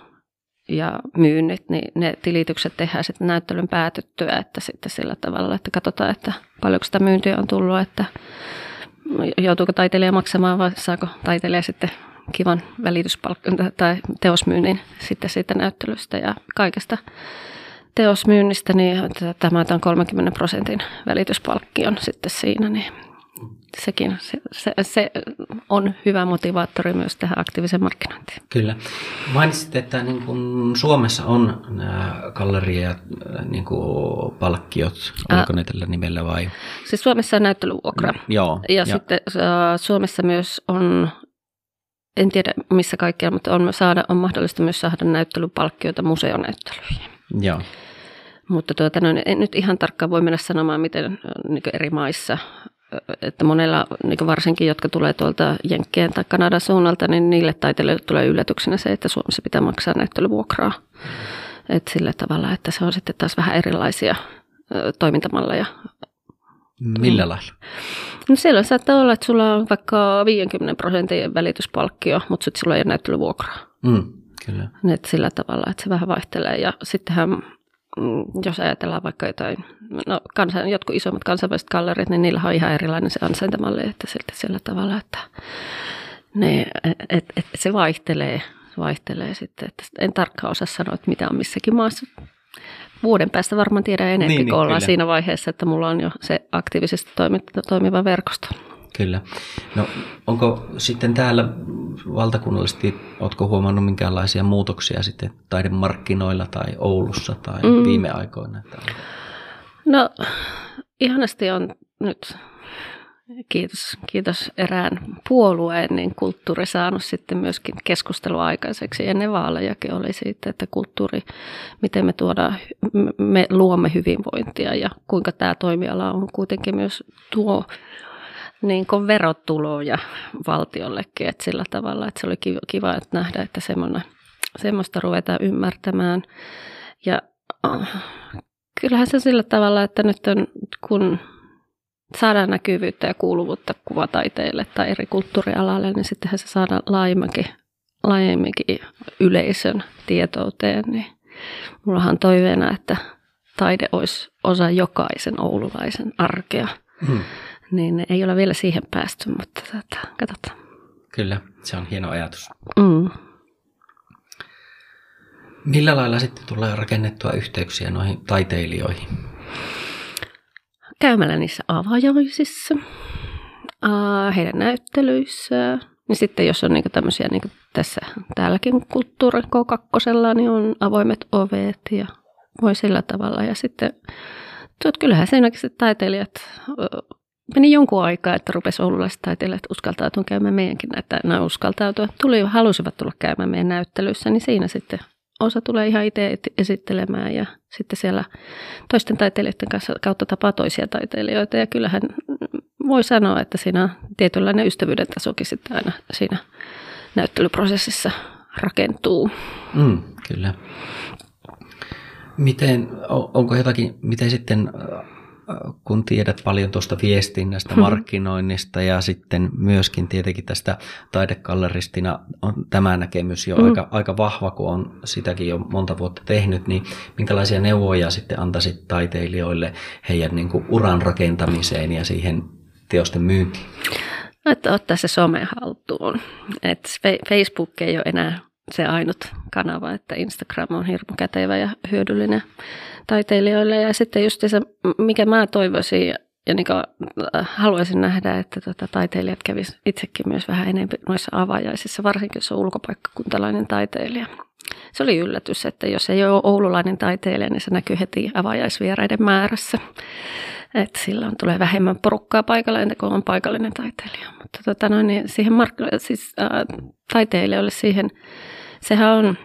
ja myynnit, niin ne tilitykset tehdään sitten näyttelyn päätyttyä, että sitten sillä tavalla, että katsotaan, että paljonko sitä myyntiä on tullut, että joutuuko taiteilija maksamaan vai saako taiteilija sitten kivan välityspalkkion tai teosmyynnin sitten siitä näyttelystä. Ja kaikesta teosmyynnistä, niin tämä on 30 prosentin välityspalkkion sitten siinä, niin sekin se, se, se on hyvä motivaattori myös tähän aktiiviseen markkinointiin. Kyllä. Mainitsit, että niin kuin Suomessa on nämä galleria niin kuin palkkiot, oliko ne tällä nimellä vai? Siis Suomessa on näyttelyvuokra. Mm, joo. Ja, ja sitten Suomessa myös on en tiedä missä kaikkialla, mutta on, saada, on mahdollista myös saada näyttelypalkkioita museonäyttelyihin. Joo. Mutta tuota, no, en nyt ihan tarkkaan voi mennä sanomaan, miten niin eri maissa, että monella, niin varsinkin jotka tulee tuolta Jenkkien tai Kanadan suunnalta, niin niille taiteilijoille tulee yllätyksenä se, että Suomessa pitää maksaa näyttelyvuokraa. Et sillä tavalla, että se on sitten taas vähän erilaisia toimintamalleja. Millä lailla? No siellä saattaa olla, että sulla on vaikka 50 prosentin välityspalkkio, mutta sitten sulla ei ole näyttelyvuokraa. Mm, kyllä. Et sillä tavalla, että se vähän vaihtelee. Ja sittenhän, jos ajatellaan vaikka jotain, no kansan, jotkut isommat kansainväliset gallerit, niin niillä on ihan erilainen se ansaintamalli, että siltä sillä tavalla, että ne, et, et, se vaihtelee, vaihtelee sitten. Että en tarkkaan osaa sanoa, että mitä on missäkin maassa vuoden päästä varmaan tiedän enemmän, niin, niin, kun ollaan kyllä. siinä vaiheessa, että mulla on jo se aktiivisesti toimiva verkosto. Kyllä. No onko sitten täällä valtakunnallisesti, oletko huomannut minkäänlaisia muutoksia sitten taidemarkkinoilla tai Oulussa tai mm. viime aikoina? No ihanasti on nyt kiitos, kiitos erään puolueen, niin kulttuuri saanut sitten myöskin keskustelua aikaiseksi. Ennen vaalejakin oli siitä, että kulttuuri, miten me tuodaan, me luomme hyvinvointia ja kuinka tämä toimiala on kuitenkin myös tuo niin kuin verotuloja valtiollekin, että sillä tavalla, että se oli kiva, että nähdä, että semmoista ruvetaan ymmärtämään. Ja äh, kyllähän se sillä tavalla, että nyt on, kun saadaan näkyvyyttä ja kuuluvuutta kuvataiteille tai eri kulttuurialalle, niin sittenhän se saadaan laajemminkin, laajemminkin yleisön tietouteen. Niin mullahan toiveena, että taide olisi osa jokaisen oululaisen arkea. Hmm. Niin ei ole vielä siihen päästy, mutta tätä, katsotaan. Kyllä, se on hieno ajatus. Mm. Millä lailla sitten tulee rakennettua yhteyksiä noihin taiteilijoihin? käymällä niissä avajaisissa, heidän näyttelyissä. Niin sitten jos on niinku tämmöisiä niinku tässä täälläkin kulttuuri K2, niin on avoimet ovet ja voi sillä tavalla. Ja sitten tuot, kyllähän siinäkin taiteilijat meni jonkun aikaa, että rupesi oululaiset taiteilijat uskaltautua käymään meidänkin näitä, nämä uskaltautua. Tuli, halusivat tulla käymään meidän näyttelyissä, niin siinä sitten osa tulee ihan itse esittelemään ja sitten siellä toisten taiteilijoiden kanssa kautta tapaa toisia taiteilijoita. Ja kyllähän voi sanoa, että siinä on tietynlainen ystävyyden tasokin sitten aina siinä näyttelyprosessissa rakentuu. Mm, kyllä. Miten, onko jotakin, miten sitten kun tiedät paljon tuosta viestinnästä, hmm. markkinoinnista ja sitten myöskin tietenkin tästä taidekalleristina on tämä näkemys jo hmm. aika, aika vahva, kun on sitäkin jo monta vuotta tehnyt, niin minkälaisia neuvoja sitten antaisit taiteilijoille heidän niin kuin uran rakentamiseen ja siihen teosten myyntiin? Että ottaa se some haltuun. Et Facebook ei ole enää se ainut kanava, että Instagram on hirmu kätevä ja hyödyllinen taiteilijoille. Ja sitten just se, mikä mä toivoisin ja niin äh, haluaisin nähdä, että tota, taiteilijat kävisivät itsekin myös vähän enemmän noissa avajaisissa, varsinkin jos on ulkopaikkakuntalainen taiteilija. Se oli yllätys, että jos ei ole oululainen taiteilija, niin se näkyy heti avajaisvieraiden määrässä. Että silloin tulee vähemmän porukkaa paikalle, entä kun on paikallinen taiteilija. Mutta tota, no, niin siihen mark- siis, äh, taiteilijoille siihen sehän on,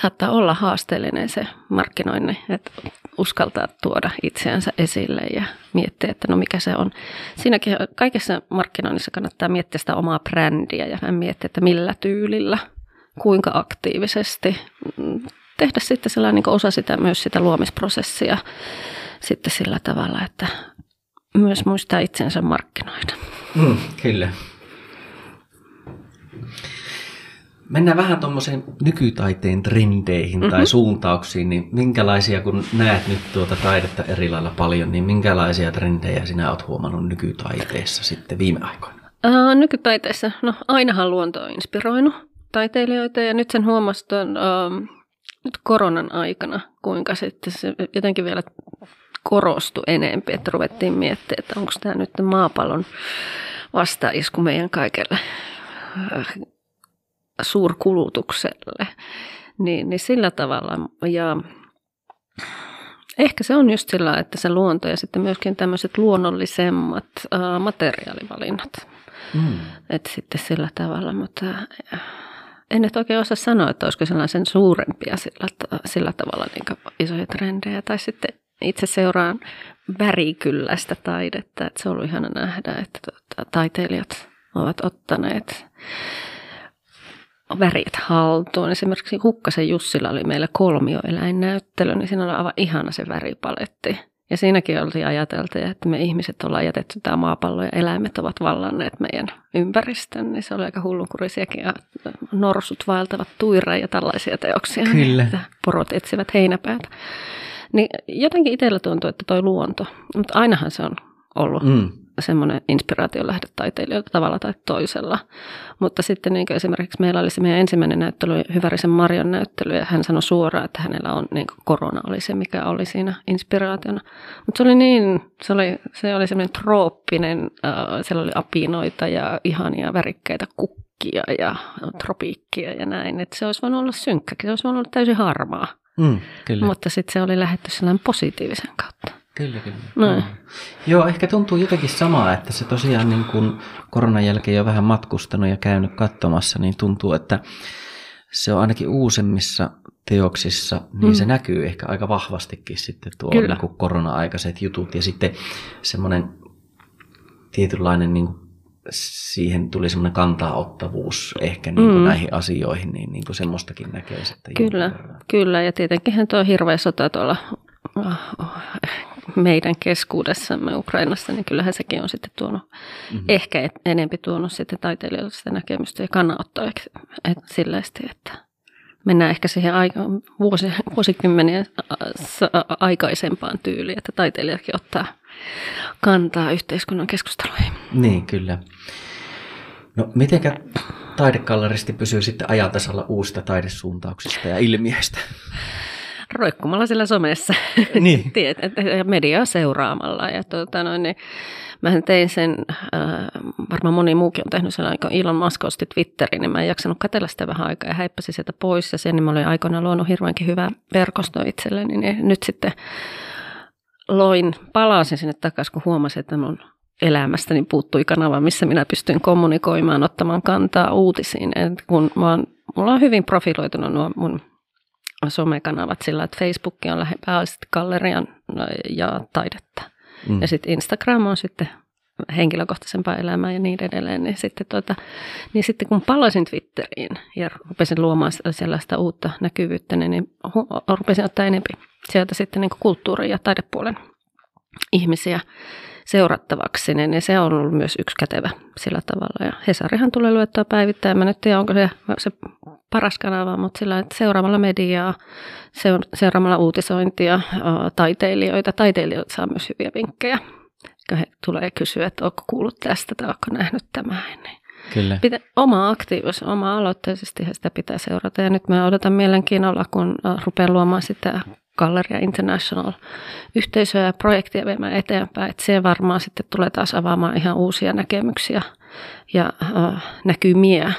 saattaa olla haasteellinen se markkinointi, että uskaltaa tuoda itseänsä esille ja miettiä, että no mikä se on. Siinäkin kaikessa markkinoinnissa kannattaa miettiä sitä omaa brändiä ja miettiä, että millä tyylillä, kuinka aktiivisesti. Tehdä sitten sellainen niin osa sitä, myös sitä luomisprosessia sitten sillä tavalla, että myös muistaa itsensä markkinoida. Mm, kyllä. Mennään vähän tuommoiseen nykytaiteen trendeihin mm-hmm. tai mhm. suuntauksiin, niin minkälaisia, kun näet nyt tuota taidetta eri lailla paljon, niin minkälaisia trendejä sinä olet huomannut nykytaiteessa sitten viime aikoina? Uh, nykytaiteessa, no ainahan luonto on inspiroinut taiteilijoita ja nyt sen huomasi tuon, uh, nyt koronan aikana, kuinka sitten se jotenkin vielä korostui enempi, että ruvettiin miettimään, että onko tämä nyt maapallon vastaisku meidän kaikelle äh, suurkulutukselle. Niin, niin sillä tavalla. Ja ehkä se on just sillä, että se luonto ja sitten myöskin tämmöiset luonnollisemmat uh, materiaalivalinnat. Mm. Että sitten sillä tavalla, mutta en nyt oikein osaa sanoa, että olisiko sellaisen suurempia sillä, sillä tavalla niin isoja trendejä. Tai sitten itse seuraan värikylläistä taidetta, että se on ollut ihana nähdä, että tuota, taiteilijat ovat ottaneet värit haltuun. Esimerkiksi Hukkasen Jussilla oli meillä kolmioeläinnäyttely, niin siinä oli aivan ihana se väripaletti. Ja siinäkin oltiin ajateltu, että me ihmiset ollaan jätetty tämä maapallo ja eläimet ovat vallanneet meidän ympäristön, niin se oli aika hullunkurisiakin. Ja norsut vaeltavat tuira ja tällaisia teoksia. Kyllä. Niin, porot etsivät heinäpäätä. Niin jotenkin itsellä tuntuu, että toi luonto, mutta ainahan se on ollut mm. Semmoinen inspiraation lähde taiteilijoilta tavalla tai toisella. Mutta sitten niin esimerkiksi meillä oli se meidän ensimmäinen näyttely, Hyvärisen Marion näyttely, ja hän sanoi suoraan, että hänellä on niin korona oli se, mikä oli siinä inspiraationa. Mutta se oli niin, se oli, se oli semmoinen trooppinen, äh, siellä oli apinoita ja ihania värikkäitä kukkia ja tropiikkia ja näin. Että se olisi voinut olla synkkäkin, se olisi voinut olla täysin harmaa. Mm, kyllä. Mutta sitten se oli lähetty sellainen positiivisen kautta. Kyllä, kyllä. No. Mm. Joo, ehkä tuntuu jotenkin samaa, että se tosiaan niin kuin koronan jälkeen jo vähän matkustanut ja käynyt katsomassa, niin tuntuu, että se on ainakin uusemmissa teoksissa, niin mm. se näkyy ehkä aika vahvastikin sitten tuo niin kuin korona-aikaiset jutut ja sitten semmoinen tietynlainen niin siihen tuli semmoinen kantaa-ottavuus ehkä niin kuin mm. näihin asioihin, niin, niin kuin semmoistakin näkee sitten. Kyllä, kyllä, ja tietenkin tuo hirveä sota tuolla oh, meidän keskuudessamme Ukrainassa, niin kyllähän sekin on sitten tuonut, mm-hmm. ehkä enempi tuonut sitten taiteilijoille sitä näkemystä ja kannanottoa sillästi, että mennään ehkä siihen aika, vuosi, vuosikymmeniä aikaisempaan tyyliin, että taiteilijatkin ottaa kantaa yhteiskunnan keskusteluihin. Niin, kyllä. No, mitenkä taidekalleristi pysyy sitten ajantasalla uusista taidesuuntauksista ja ilmiöistä? Roikkumalla sillä somessa niin. Tiet, ja mediaa seuraamalla. Ja tuota, noin, niin mähän tein sen, äh, varmaan moni muukin on tehnyt sen aika Elon Musk osti Twitterin, niin mä en jaksanut katsella sitä vähän aikaa ja häippäsin sieltä pois. Ja sen niin mä olin aikoinaan luonut hirveänkin hyvä verkosto itselleni, niin nyt sitten loin, palasin sinne takaisin, kun huomasin, että mun elämästäni puuttui kanava, missä minä pystyn kommunikoimaan, ottamaan kantaa uutisiin. Et kun mä oon, mulla on hyvin profiloitunut nuo mun somekanavat sillä, että Facebook on pääasiassa gallerian ja taidetta. Mm. Ja sitten Instagram on sitten henkilökohtaisempaa elämää ja niin edelleen, niin sitten, tuota, niin sitten kun palasin Twitteriin ja rupesin luomaan sellaista uutta näkyvyyttä, niin, niin rupesin ottaa enemmän sieltä sitten niin kulttuuri- ja taidepuolen ihmisiä seurattavaksi, niin se on ollut myös yksi kätevä sillä tavalla. Ja Hesarihan tulee luettua päivittäin. Mä nyt tiedä, onko se, se paras kanava, mutta sillä että seuraamalla mediaa, seuraamalla uutisointia, taiteilijoita. Taiteilijoita saa myös hyviä vinkkejä. He tulee kysyä, että onko kuullut tästä tai onko nähnyt tämän. Niin Kyllä. Pitä, oma aktiivisuus, oma aloitteisesti sitä pitää seurata. Ja nyt mä odotan mielenkiinnolla, kun rupean luomaan sitä Galleria International yhteisöä ja projektia viemään eteenpäin. Että se varmaan sitten tulee taas avaamaan ihan uusia näkemyksiä ja äh, näkymiä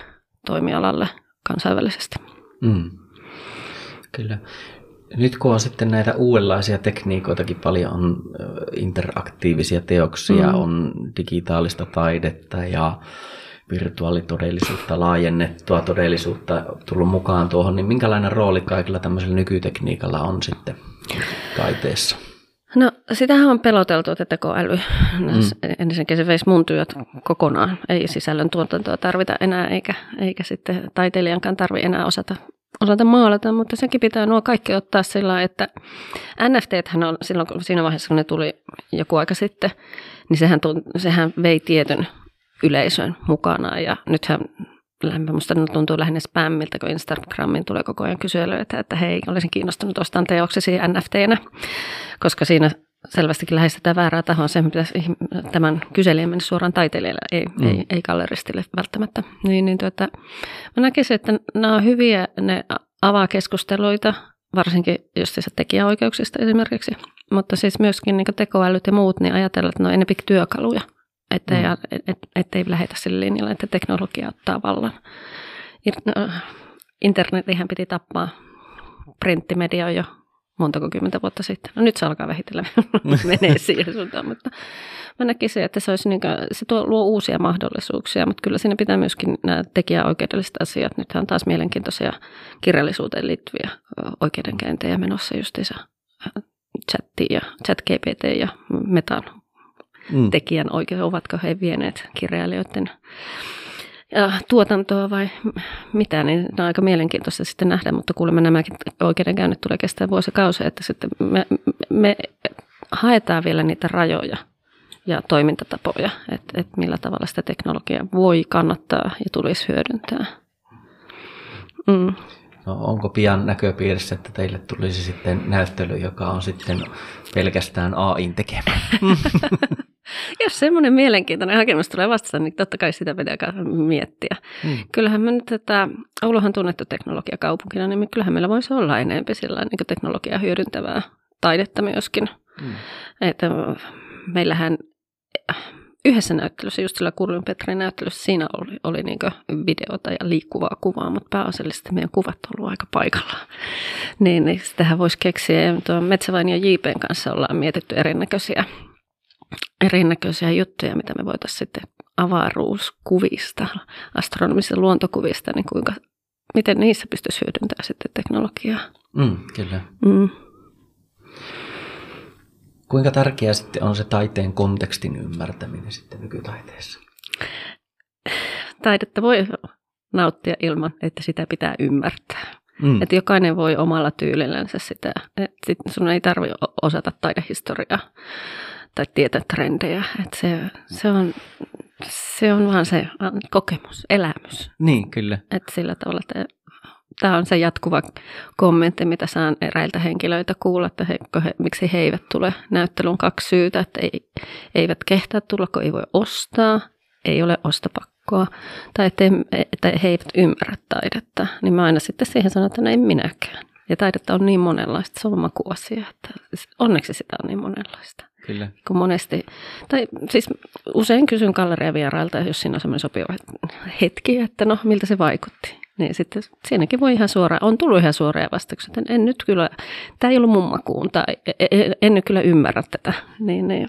toimialalle kansainvälisesti. Mm. Kyllä. Nyt kun on sitten näitä uudenlaisia tekniikoitakin paljon, on interaktiivisia teoksia, mm. on digitaalista taidetta ja virtuaalitodellisuutta, laajennettua todellisuutta tullut mukaan tuohon, niin minkälainen rooli kaikilla tämmöisellä nykytekniikalla on sitten taiteessa? No sitähän on peloteltu, että tekoäly, mm. ensinnäkin se veisi mun työt kokonaan. Ei sisällön tuotantoa tarvita enää, eikä, eikä sitten taiteilijankaan tarvi enää osata, osata maalata, mutta sekin pitää nuo kaikki ottaa sillä että NFT on silloin, siinä vaiheessa, kun ne tuli joku aika sitten, niin sehän, sehän vei tietyn yleisön mukana ja nythän lämpö. Musta tuntuu lähinnä spämmiltä, kun Instagramiin tulee koko ajan kyselyitä, että hei, olisin kiinnostunut ostamaan teoksesi NFTnä, koska siinä selvästikin lähestytään väärää tahoa. Sen pitäisi tämän kyselijän mennä suoraan taiteilijalle, ei, mm. ei, ei galleristille välttämättä. Niin, niin tuota, mä näkisin, että nämä on hyviä, ne avaa keskusteluita, varsinkin just tekijäoikeuksista esimerkiksi, mutta siis myöskin niin tekoälyt ja muut, niin ajatella, että ne on enemmän työkaluja, ettei, mm. et, ettei lähetä sille linjalle, että teknologia ottaa vallan. No, Internetihän piti tappaa printtimedia jo montako kymmentä vuotta sitten. No nyt se alkaa vähitellen menee siihen suuntaan, mutta mä näkisin, että se, olisi niin kuin, se tuo, luo uusia mahdollisuuksia, mutta kyllä siinä pitää myöskin nämä tekijäoikeudelliset asiat. Nythän on taas mielenkiintoisia kirjallisuuteen liittyviä oikeudenkäyntejä menossa justiinsa chatti ja chat GPT ja metan mm. tekijän oikeus, ovatko he vieneet kirjailijoiden tuotantoa vai mitä, niin on aika mielenkiintoista sitten nähdä, mutta kuulemma nämäkin oikeudenkäynnit tulee kestää vuosikausia, että sitten me, me haetaan vielä niitä rajoja ja toimintatapoja, että, että millä tavalla sitä teknologiaa voi kannattaa ja tulisi hyödyntää. Mm. No, onko pian näköpiirissä, että teille tulisi sitten näyttely, joka on sitten pelkästään AIn tekemä? Jos semmoinen mielenkiintoinen hakemus tulee vastaan, niin totta kai sitä pitää miettiä. Hmm. Kyllähän me nyt tätä, Ouluhan tunnettu teknologiakaupunkina, niin kyllähän meillä voisi olla enemmän sillä niin teknologiaa hyödyntävää taidetta myöskin. Hmm. Että meillähän yhdessä näyttelyssä, just sillä Kurlin Petrin näyttelyssä, siinä oli, oli niin videota ja liikkuvaa kuvaa, mutta pääasiallisesti meidän kuvat on ollut aika paikalla. Niin, niin sitähän voisi keksiä. Ja Metsävain ja JPn kanssa ollaan mietitty erinäköisiä erinäköisiä juttuja, mitä me voitaisiin sitten avaruuskuvista, astronomisista luontokuvista, niin kuinka, miten niissä pystyisi hyödyntämään sitten teknologiaa. Mm, kyllä. Mm. Kuinka tärkeää sitten on se taiteen kontekstin ymmärtäminen sitten nykytaiteessa? Taidetta voi nauttia ilman, että sitä pitää ymmärtää. Mm. Että jokainen voi omalla tyylillänsä sitä. Et sun ei tarvitse osata taidehistoriaa tai tietää trendejä. Että se, se, on, se on vaan se kokemus, elämys. Niin, kyllä. Että sillä tavalla, että tämä on se jatkuva kommentti, mitä saan eräiltä henkilöitä kuulla, että he, he, miksi he eivät tule näyttelyn kaksi syytä, että ei, eivät kehtaa tulla, kun ei voi ostaa, ei ole ostopakkoa, tai että, että he eivät ymmärrä taidetta. Niin mä aina sitten siihen sanon, että no en minäkään. Ja taidetta on niin monenlaista, se on makuasia, että onneksi sitä on niin monenlaista. Kyllä. Kun monesti, tai siis usein kysyn galleriavierailta, jos siinä on semmoinen sopiva hetki, että no miltä se vaikutti. Niin sitten siinäkin voi ihan suoraan, on tullut ihan suoria vastauksia, että en nyt kyllä, tämä ei ollut mun makuun, tai en, e, en nyt kyllä ymmärrä tätä. Niin, niin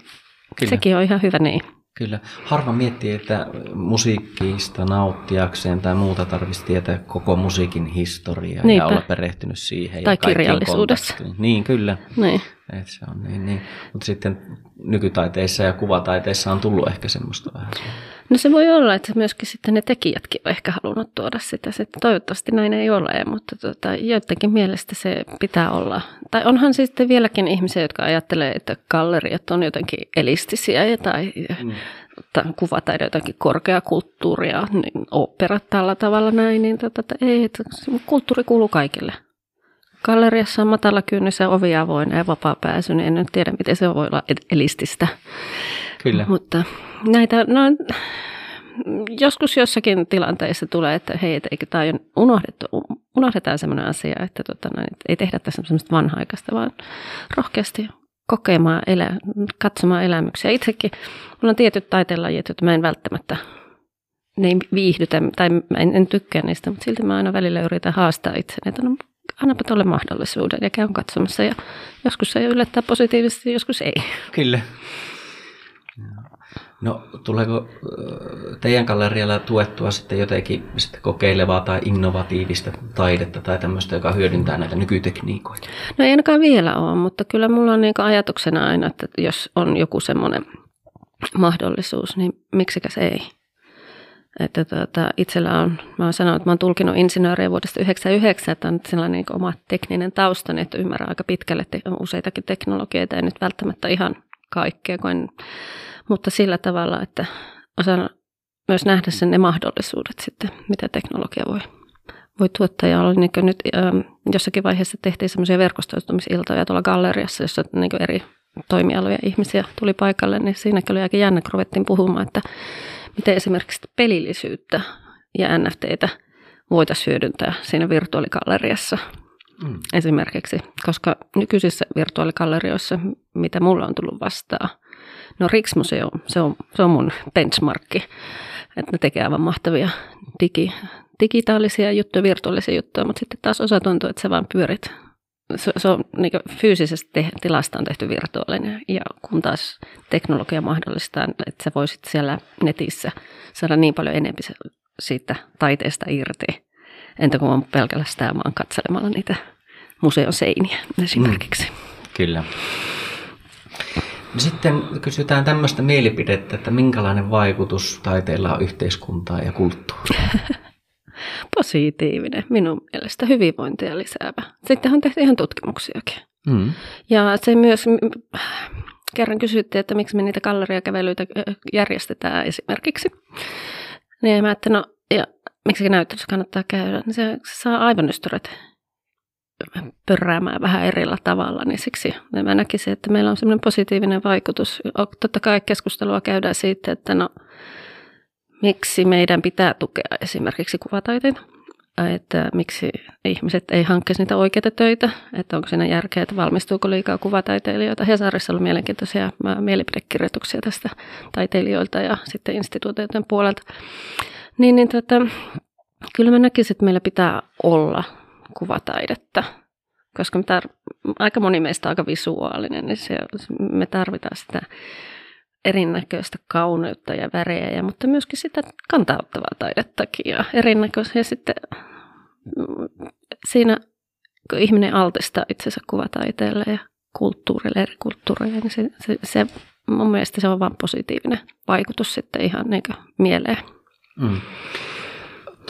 kyllä. sekin on ihan hyvä niin. Kyllä. Harva miettii, että musiikkiista nauttiakseen tai muuta tarvitsisi tietää koko musiikin historiaa Niinpä. ja olla perehtynyt siihen. Tai ja kirjallisuudessa. Niin, kyllä. Niin. Et se on niin, niin. Mutta sitten nykytaiteissa ja kuvataiteissa on tullut ehkä semmoista vähän. No se voi olla, että myöskin sitten ne tekijätkin on ehkä halunnut tuoda sitä. Se, toivottavasti näin ei ole, mutta tota, joidenkin mielestä se pitää olla. Tai onhan sitten vieläkin ihmisiä, jotka ajattelee, että galleriat on jotenkin elistisiä tai, mm. tai kuvataide jotakin korkeakulttuuria, niin operat tällä tavalla näin, niin tota, että ei, että kulttuuri kuuluu kaikille. Galleriassa on matala kynnys ja ovi avoin ja vapaa pääsy, niin en nyt tiedä, miten se voi olla elististä. Kyllä. Mutta näitä, no, joskus jossakin tilanteissa tulee, että hei, että eikö tämä on unohdettu, unohdetaan sellainen asia, että tota, no, ei tehdä tässä semmoista vanha-aikaista, vaan rohkeasti kokemaan, elä, katsomaan elämyksiä. Itsekin, mulla on tietyt taiteenlajit, joita mä en välttämättä ne ei viihdytä, tai mä en, en tykkää niistä, mutta silti mä aina välillä yritän haastaa itseni, että no, annapa tuolle mahdollisuuden ja käyn katsomassa. Ja joskus se yllättää positiivisesti, joskus ei. Kyllä. No tuleeko teidän gallerialla tuettua sitten jotenkin sitten kokeilevaa tai innovatiivista taidetta tai tämmöistä, joka hyödyntää näitä nykytekniikoita? No ei ainakaan vielä ole, mutta kyllä mulla on niin ajatuksena aina, että jos on joku semmoinen mahdollisuus, niin miksikäs ei. Että tuota, itsellä on, mä oon sanonut, että mä oon tulkinut insinööriä vuodesta 1999, että on sellainen niin oma tekninen tausta, niin että ymmärrän aika pitkälle on useitakin teknologioita ja nyt välttämättä ihan kaikkea, kun en, mutta sillä tavalla, että osaan myös nähdä sen ne mahdollisuudet sitten, mitä teknologia voi, voi tuottaa. Ja oli niin nyt ähm, jossakin vaiheessa tehtiin semmoisia verkostoitumisiltoja tuolla galleriassa, jossa niin eri toimialoja ihmisiä tuli paikalle, niin siinäkin oli aika jännä, kun ruvettiin puhumaan, että miten esimerkiksi pelillisyyttä ja NFTitä voitaisiin hyödyntää siinä virtuaaligalleriassa mm. esimerkiksi, koska nykyisissä virtuaaligallerioissa, mitä mulla on tullut vastaan, no Riksmuseo, se on, se on mun benchmarkki, että ne tekee aivan mahtavia digi, digitaalisia juttuja, virtuaalisia juttuja, mutta sitten taas osa tuntuu, että sä vaan pyörit. Se, se on niin fyysisesti te, tilasta on tehty virtuaalinen ja kun taas teknologia mahdollistaa, että sä voisit siellä netissä saada niin paljon enemmän siitä taiteesta irti, entä kuin on pelkästään vaan katselemalla niitä museon seiniä esimerkiksi. Mm, kyllä. Sitten kysytään tämmöistä mielipidettä, että minkälainen vaikutus taiteella on yhteiskuntaan ja kulttuuriin? Positiivinen, minun mielestä hyvinvointia lisäävä. Sitten on tehty ihan tutkimuksiakin. Mm. Ja se myös, kerran kysyttiin, että miksi me niitä galleriakävelyitä järjestetään esimerkiksi. Niin mä että no, ja miksi näyttelyssä kannattaa käydä, niin se, se saa aivan ystävät pörräämään vähän erillä tavalla, niin siksi mä näkisin, että meillä on semmoinen positiivinen vaikutus. Totta kai keskustelua käydään siitä, että no, miksi meidän pitää tukea esimerkiksi kuvataiteita, että miksi ihmiset ei hankkisi niitä oikeita töitä, että onko siinä järkeä, että valmistuuko liikaa kuvataiteilijoita. Hesarissa oli mielenkiintoisia mielipidekirjoituksia tästä taiteilijoilta ja sitten instituutioiden puolelta. Niin, niin tota, kyllä mä näkisin, että meillä pitää olla kuvataidetta, koska me tar- aika moni meistä on aika visuaalinen, niin se, me tarvitaan sitä erinäköistä kauneutta ja värejä, mutta myöskin sitä kantauttavaa taidettakin ja erinäköisiä. Sitten mm, siinä, kun ihminen altistaa itsensä kuvataiteelle ja kulttuurille, eri kulttuureille, niin se, se, se, mun mielestä se on vain positiivinen vaikutus sitten ihan niin mieleen. Mm.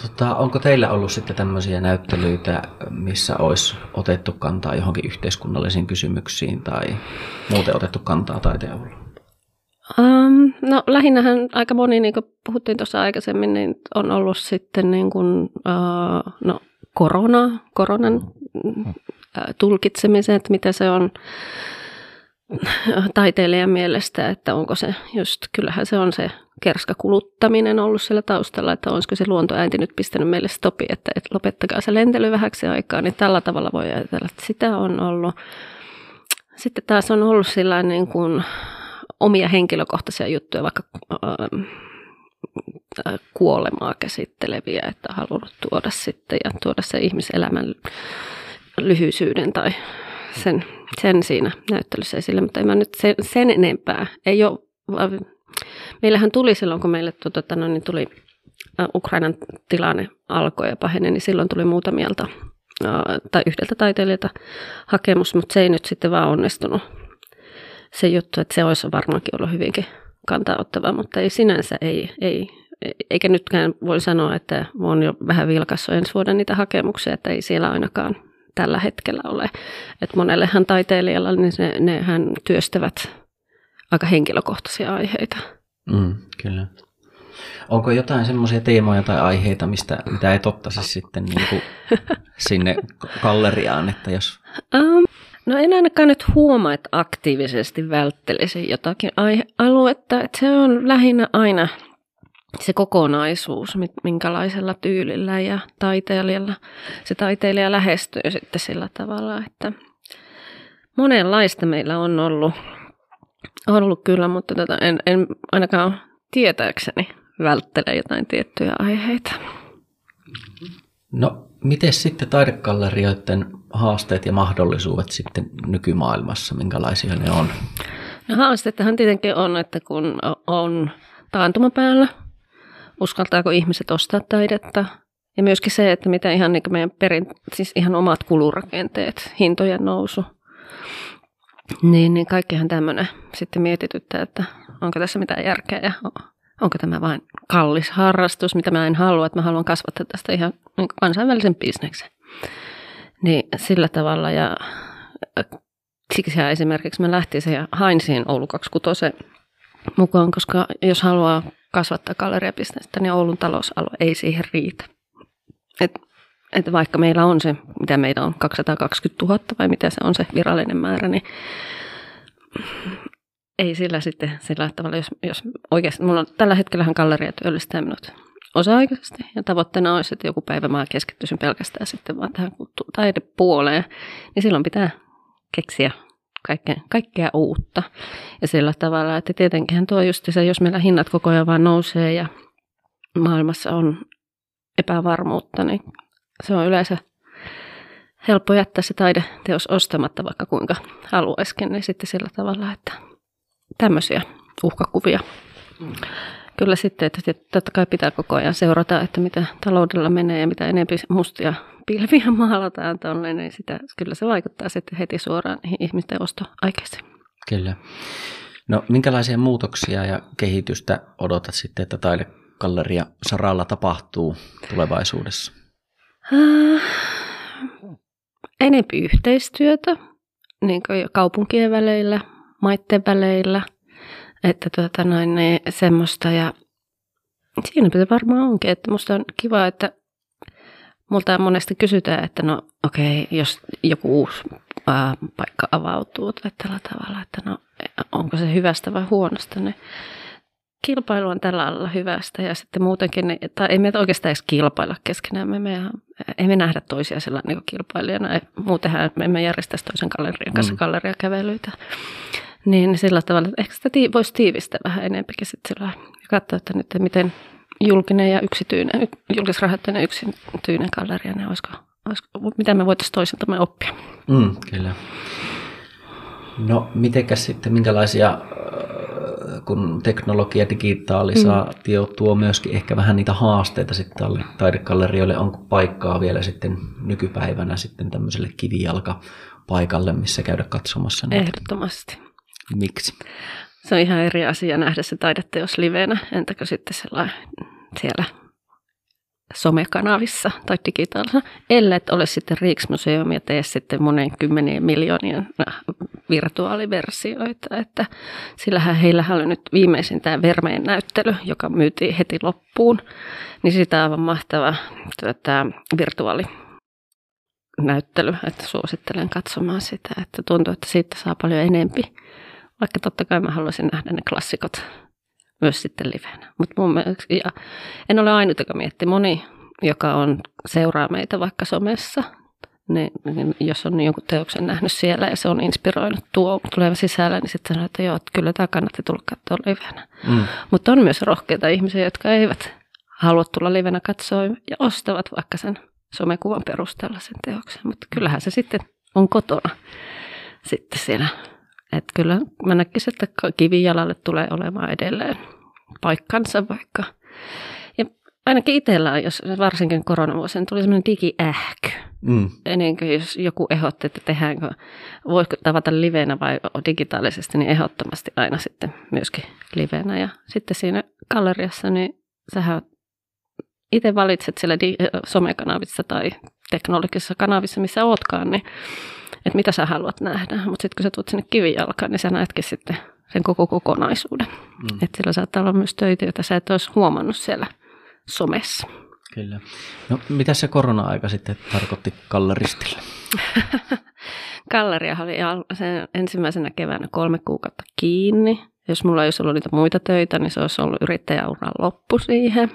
Tota, onko teillä ollut sitten tämmöisiä näyttelyitä, missä olisi otettu kantaa johonkin yhteiskunnallisiin kysymyksiin tai muuten otettu kantaa taiteen avulla? Um, no lähinnähän aika moni, niin kuin puhuttiin tuossa aikaisemmin, niin on ollut sitten niin kuin, uh, no, korona, koronan uh, tulkitsemisen, että mitä se on taiteilijan mielestä, että onko se just, kyllähän se on se kerskakuluttaminen ollut siellä taustalla, että olisiko se luontoäänti nyt pistänyt meille stopi, että, että lopettakaa se lentely vähäksi aikaa, niin tällä tavalla voi ajatella, että sitä on ollut. Sitten taas on ollut sillä niin kuin omia henkilökohtaisia juttuja, vaikka äh, kuolemaa käsitteleviä, että halunnut tuoda sitten ja tuoda se ihmiselämän lyhyisyyden tai sen, sen siinä näyttelyssä esille, mutta en mä nyt sen, sen enempää. Ei ole, meillähän tuli silloin, kun meille tuota, no, niin tuli Ukrainan tilanne alkoi ja paheni, niin silloin tuli muutamielta tai yhdeltä taiteilijalta hakemus, mutta se ei nyt sitten vaan onnistunut se juttu, että se olisi varmaankin ollut hyvinkin kantaa mutta ei sinänsä ei, ei, eikä nytkään voi sanoa, että olen jo vähän vilkassut ensi vuoden niitä hakemuksia, että ei siellä ainakaan tällä hetkellä ole. Että monellehan taiteilijalla niin ne, nehän työstävät aika henkilökohtaisia aiheita. Mm, kyllä. Onko jotain semmoisia teemoja tai aiheita, mistä, mitä ei ottaisi sitten niin kuin sinne galleriaan, että jos... Um, no en ainakaan nyt huomaa, että aktiivisesti välttelisin jotakin aihealuetta. Että se on lähinnä aina se kokonaisuus, minkälaisella tyylillä ja taiteilijalla se taiteilija lähestyy sitten sillä tavalla, että monenlaista meillä on ollut, ollut kyllä, mutta tota, en, en ainakaan tietääkseni välttele jotain tiettyjä aiheita. No, miten sitten taidekallerioiden haasteet ja mahdollisuudet sitten nykymaailmassa, minkälaisia ne on? No haasteethan tietenkin on, että kun on taantuma päällä, uskaltaako ihmiset ostaa taidetta. Ja myöskin se, että mitä ihan niin meidän perin, siis ihan omat kulurakenteet, hintojen nousu. Niin, niin kaikkihan tämmöinen sitten mietityttää, että onko tässä mitään järkeä ja onko tämä vain kallis harrastus, mitä mä en halua, että mä haluan kasvattaa tästä ihan niin kansainvälisen bisneksen. Niin sillä tavalla ja siksi esimerkiksi mä lähtisin ja hain siihen Oulu 26 mukaan, koska jos haluaa kasvattaa galleriabisnestä, niin Oulun talousalue ei siihen riitä. Et, et vaikka meillä on se, mitä meillä on, 220 000 vai mitä se on se virallinen määrä, niin ei sillä sitten sillä tavalla, jos, jos oikeasti, mulla on tällä hetkellähän galleria työllistää minut osa-aikaisesti ja tavoitteena olisi, että joku päivä mä keskittyisin pelkästään sitten vaan tähän taidepuoleen, niin silloin pitää keksiä kaikkea, kaikkea uutta. Ja sillä tavalla, että tietenkin tuo just se, jos meillä hinnat koko ajan vaan nousee ja maailmassa on epävarmuutta, niin se on yleensä helppo jättää se taideteos ostamatta, vaikka kuinka haluaisikin, niin sitten sillä tavalla, että tämmöisiä uhkakuvia. Mm. Kyllä sitten, että totta kai pitää koko ajan seurata, että mitä taloudella menee ja mitä enemmän mustia pilviä maalataan tuonne, niin sitä, kyllä se vaikuttaa sitten heti suoraan ihmisten ostoaikeisiin. Kyllä. No minkälaisia muutoksia ja kehitystä odotat sitten, että taidekalleria saralla tapahtuu tulevaisuudessa? Äh, enempi yhteistyötä niin kaupunkien väleillä, maiden väleillä, että tuota noin, niin semmoista ja siinä se varmaan onkin, että musta on kiva, että multa monesti kysytään, että no okei, okay, jos joku uusi ää, paikka avautuu tai tällä tavalla, että no onko se hyvästä vai huonosta, niin kilpailu on tällä alalla hyvästä ja sitten muutenkin, tai ei meitä oikeastaan edes kilpailla keskenään, me, me ei me nähdä toisia sellainen niin kilpailijana, muutenhan me emme järjestäisi toisen gallerian kanssa mm. galleriakävelyitä. Niin sillä tavalla, että ehkä sitä tii- voisi tiivistää vähän enempikin sitten sillä ja katsoa, että nyt miten julkinen ja yksityinen, julkisrahoitteinen yksityinen galleria, niin olisiko, olisiko, mitä me voitaisiin toisiltamme oppia. Mm, kyllä. No, mitenkäs sitten, minkälaisia kun teknologia, digitalisaatio mm. tuo myöskin ehkä vähän niitä haasteita sitten tälle taidekallerioille, onko paikkaa vielä sitten nykypäivänä sitten tämmöiselle kivijalkapaikalle, missä käydä katsomassa näitä? Ehdottomasti. Miksi? Se on ihan eri asia nähdä se taideteos livenä, entäkö sitten sellainen siellä somekanavissa tai digitaalisena, ellei ole sitten Riksmuseum ja tee sitten monen kymmenien miljoonien äh, virtuaaliversioita. Että sillähän heillä oli nyt viimeisin tämä Vermeen näyttely, joka myytiin heti loppuun, niin sitä aivan mahtava tuota, virtuaali näyttely, että suosittelen katsomaan sitä, että tuntuu, että siitä saa paljon enempi. Vaikka totta kai mä haluaisin nähdä ne klassikot myös sitten livenä. Mutta mun mielestä, ja en ole ainut, joka miettii. Moni, joka on, seuraa meitä vaikka somessa, niin, niin jos on jonkun teoksen nähnyt siellä ja se on inspiroinut tuo tuleva sisällä, niin sitten sanoo, että joo, että kyllä tämä kannatti tulla katsoa livenä. Mm. Mutta on myös rohkeita ihmisiä, jotka eivät halua tulla livenä katsoa ja ostavat vaikka sen somekuvan perusteella sen teoksen. Mutta kyllähän se sitten on kotona sitten siellä että kyllä mä näkisin, että kivijalalle tulee olemaan edelleen paikkansa vaikka. Ja ainakin itsellä, jos varsinkin koronavuosina tuli semmoinen digiähky. Mm. Ennen kuin jos joku ehdotti, että tehdäänkö, voiko tavata livenä vai digitaalisesti, niin ehdottomasti aina sitten myöskin livenä. Ja sitten siinä galleriassa, niin sähän itse valitset siellä di- somekanavissa tai teknologisissa kanavissa, missä ootkaan, niin että mitä sä haluat nähdä. Mutta sitten kun sä tulet sinne kivijalkaan, niin sä näetkin sitten sen koko kokonaisuuden. Mm. Että sillä saattaa olla myös töitä, joita sä et olisi huomannut siellä somessa. Kyllä. No mitä se korona-aika sitten tarkoitti galleristille? Galleria oli sen ensimmäisenä keväänä kolme kuukautta kiinni. Jos mulla ei olisi ollut niitä muita töitä, niin se olisi ollut yrittäjäuran loppu siihen.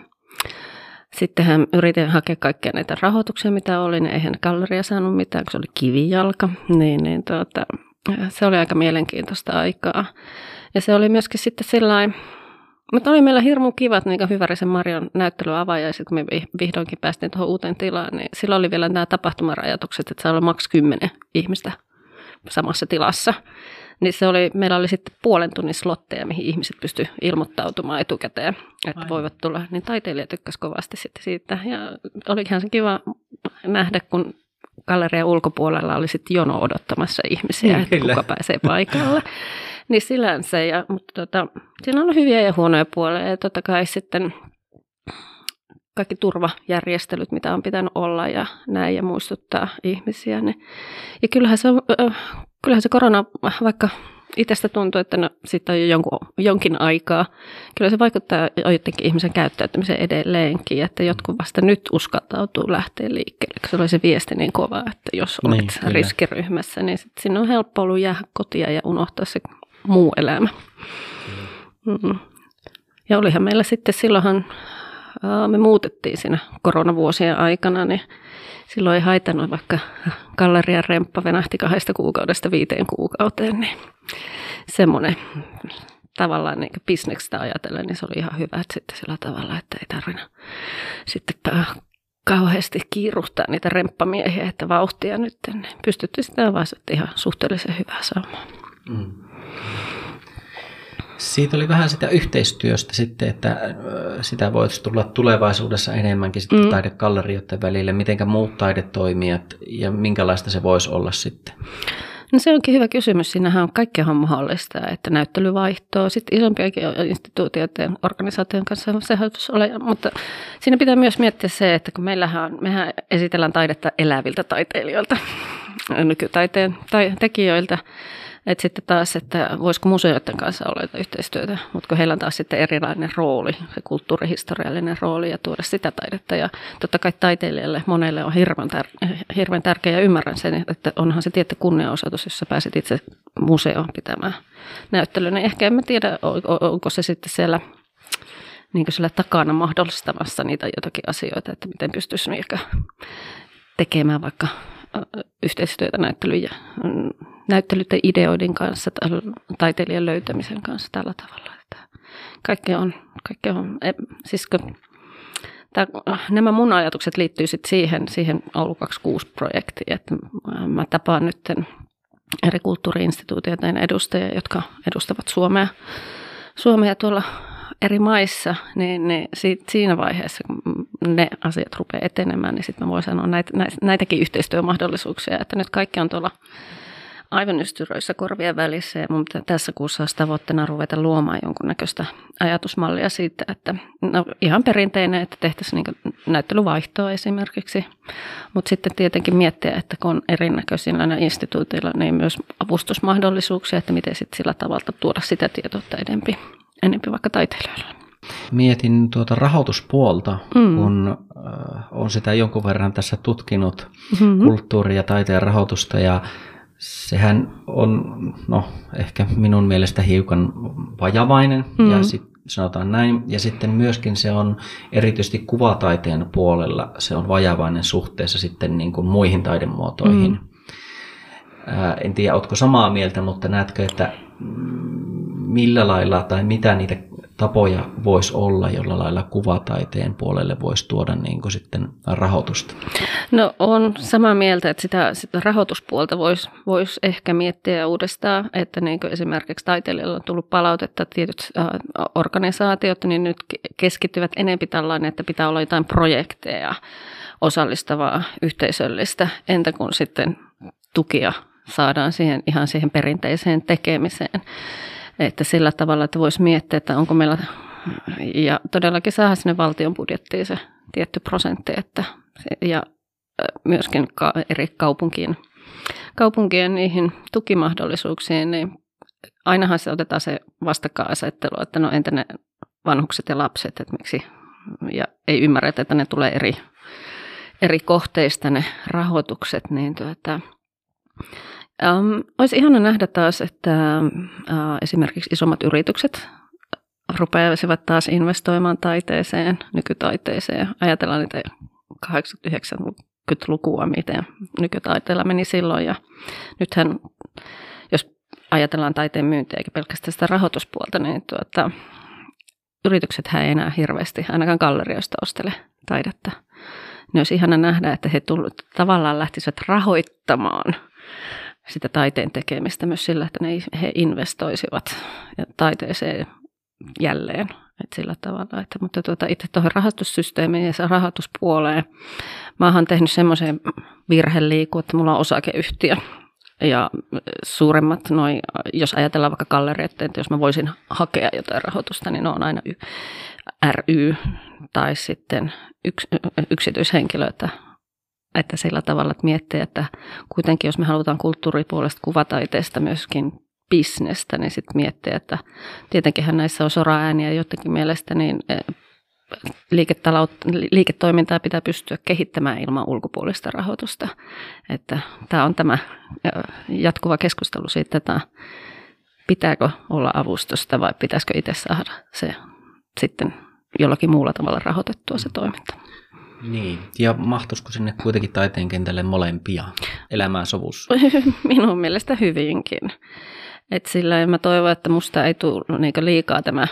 Sitten hän yritti hakea kaikkia näitä rahoituksia, mitä oli, niin eihän galleria saanut mitään, kun se oli kivijalka. Niin, niin tuota, se oli aika mielenkiintoista aikaa. Ja se oli myöskin sitten sellainen, mutta oli meillä hirmu kivat niin Hyvärisen Marion näyttelyavajaiset, kun me vihdoinkin päästiin tuohon uuteen tilaan, niin silloin oli vielä nämä tapahtumarajoitukset, että saa olla maks 10 ihmistä samassa tilassa. Niin se oli, meillä oli sitten puolen tunnin slotteja, mihin ihmiset pysty ilmoittautumaan etukäteen, että Aivan. voivat tulla. Niin taiteilija tykkäsi kovasti sitten siitä. Ja olihan se kiva nähdä, kun gallerian ulkopuolella oli sitten jono odottamassa ihmisiä, niin, että Kyllä. kuka pääsee paikalle. niin sillänsä, ja, mutta tota, siinä on hyviä ja huonoja puolia. Ja totta kai sitten kaikki turvajärjestelyt, mitä on pitänyt olla ja näin ja muistuttaa ihmisiä. Niin. Ja kyllähän se, kyllähän se korona, vaikka itsestä tuntuu, että no, sitten on jo jonkun, jonkin aikaa. Kyllä se vaikuttaa joidenkin ihmisen käyttäytymiseen edelleenkin, että jotkut vasta nyt uskaltautuu lähteä liikkeelle. Se oli se viesti niin kova, että jos olet niin, riskiryhmässä, niin sit sinne on helppo ollut jäädä kotia ja unohtaa se muu elämä. Mm. Ja olihan meillä sitten silloinhan, me muutettiin siinä koronavuosien aikana, niin silloin ei haitannut, vaikka gallerian remppa venähti kahdesta kuukaudesta viiteen kuukauteen, niin semmoinen tavallaan niin bisneksestä ajatellen, niin se oli ihan hyvä, että sitten sillä tavalla, että ei tarvinnut sitten kauheasti kiiruhtaa niitä remppamiehiä, että vauhtia nyt, niin pystyttiin sitä vaan ihan suhteellisen hyvää saamaan. Mm. Siitä oli vähän sitä yhteistyöstä sitten, että sitä voisi tulla tulevaisuudessa enemmänkin sitten mm. taidekallerioiden välille. Mitenkä muut taidetoimijat ja minkälaista se voisi olla sitten? No se onkin hyvä kysymys. Siinähän on kaikkea mahdollista, että näyttely vaihtoo. Sitten isompiakin instituutioiden organisaation kanssa se ole, mutta siinä pitää myös miettiä se, että kun meillähän mehän esitellään taidetta eläviltä taiteilijoilta, nykytaiteen tai tekijöiltä, että sitten taas, että voisiko museoiden kanssa olla yhteistyötä, mutta kun heillä on taas sitten erilainen rooli, se kulttuurihistoriallinen rooli ja tuoda sitä taidetta. Ja totta kai taiteilijalle monelle on hirveän, tär- hirveän tärkeä ja ymmärrän sen, että onhan se tietty kunniaosoitus, jos sä pääset itse museoon pitämään näyttelyn. Niin ehkä en mä tiedä, onko se sitten siellä niin kuin sillä takana mahdollistamassa niitä jotakin asioita, että miten pystyisi ehkä tekemään vaikka yhteistyötä näyttelyjä näyttelyiden ideoiden kanssa, taiteilijan löytämisen kanssa tällä tavalla. Että kaikki on, kaikki on siis kun, tämä, nämä mun ajatukset liittyy sit siihen, siihen Oulu 26-projektiin, että mä tapaan nyt eri kulttuuriinstituutioiden edustajia, jotka edustavat Suomea, Suomea tuolla eri maissa, niin, niin siinä vaiheessa, kun ne asiat rupeaa etenemään, niin sitten mä voin sanoa näitä, näitäkin yhteistyömahdollisuuksia, että nyt kaikki on tuolla aivan ystyröissä korvien välissä ja mun tässä kuussa olisi tavoitteena ruveta luomaan jonkunnäköistä ajatusmallia siitä, että no, ihan perinteinen, että tehtäisiin niin näyttelyvaihtoa esimerkiksi, mutta sitten tietenkin miettiä, että kun on erinäköisillä instituutilla, niin myös avustusmahdollisuuksia, että miten sitten sillä tavalla tuoda sitä tietoutta enempi, enempi vaikka taiteilijoille. Mietin tuota rahoituspuolta, mm. kun äh, on sitä jonkun verran tässä tutkinut mm-hmm. kulttuuri- ja taiteen rahoitusta ja sehän on no, ehkä minun mielestä hiukan vajavainen mm. ja sit, sanotaan näin. Ja sitten myöskin se on erityisesti kuvataiteen puolella se on vajavainen suhteessa sitten niin kuin muihin taidemuotoihin. Mm. Ää, en tiedä, oletko samaa mieltä, mutta näetkö, että millä lailla tai mitä niitä tapoja voisi olla, jolla lailla kuvataiteen puolelle voisi tuoda niin kuin sitten rahoitusta? No on samaa mieltä, että sitä, sitä rahoituspuolta voisi vois ehkä miettiä uudestaan, että niin kuin esimerkiksi taiteilijoilla on tullut palautetta, tietyt äh, organisaatiot, niin nyt keskittyvät enempi tällainen, että pitää olla jotain projekteja, osallistavaa, yhteisöllistä, entä kun sitten tukia saadaan siihen ihan siihen perinteiseen tekemiseen. Että sillä tavalla, että voisi miettiä, että onko meillä, ja todellakin saada sinne valtion budjettiin se tietty prosentti, että, ja myöskin eri kaupunkien, kaupunkien niihin tukimahdollisuuksiin, niin ainahan se otetaan se vastakkainasettelu, että no entä ne vanhukset ja lapset, että miksi, ja ei ymmärretä, että ne tulee eri, eri kohteista ne rahoitukset, niin tuota, Um, olisi ihana nähdä taas, että uh, esimerkiksi isommat yritykset rupeaisivat taas investoimaan taiteeseen, nykytaiteeseen. Ajatellaan niitä 89-lukua, miten nykytaiteella meni silloin. Ja nythän, jos ajatellaan taiteen myyntiä eikä pelkästään sitä rahoituspuolta, niin tuota, yritykset ei enää hirveästi, ainakaan gallerioista ostele taidetta. Niin olisi ihana nähdä, että he tullut, tavallaan lähtisivät rahoittamaan – sitä taiteen tekemistä myös sillä, että ne, he investoisivat taiteeseen jälleen. Et sillä tavalla, että, mutta tuota, itse tuohon rahoitussysteemiin ja rahoituspuoleen, mä oon tehnyt semmoisen virheliiku, että mulla on osakeyhtiö, ja suuremmat, noin, jos ajatellaan vaikka gallerioita, että jos mä voisin hakea jotain rahoitusta, niin ne on aina ry tai sitten yks, yksityishenkilöitä että sillä tavalla että miettiä, että kuitenkin jos me halutaan kulttuuripuolesta kuvataiteesta myöskin bisnestä, niin sitten miettiä, että tietenkinhän näissä on sora-ääniä jotenkin mielestä, niin eh, liiketoimintaa pitää pystyä kehittämään ilman ulkopuolista rahoitusta. Että tämä on tämä jatkuva keskustelu siitä, että pitääkö olla avustusta vai pitäisikö itse saada se sitten jollakin muulla tavalla rahoitettua se toiminta. Niin, ja mahtuisiko sinne kuitenkin taiteen kentälle molempia elämään sovussa? Minun mielestä hyvinkin. Et sillä mä toivon, että musta ei tule niinku liikaa tämä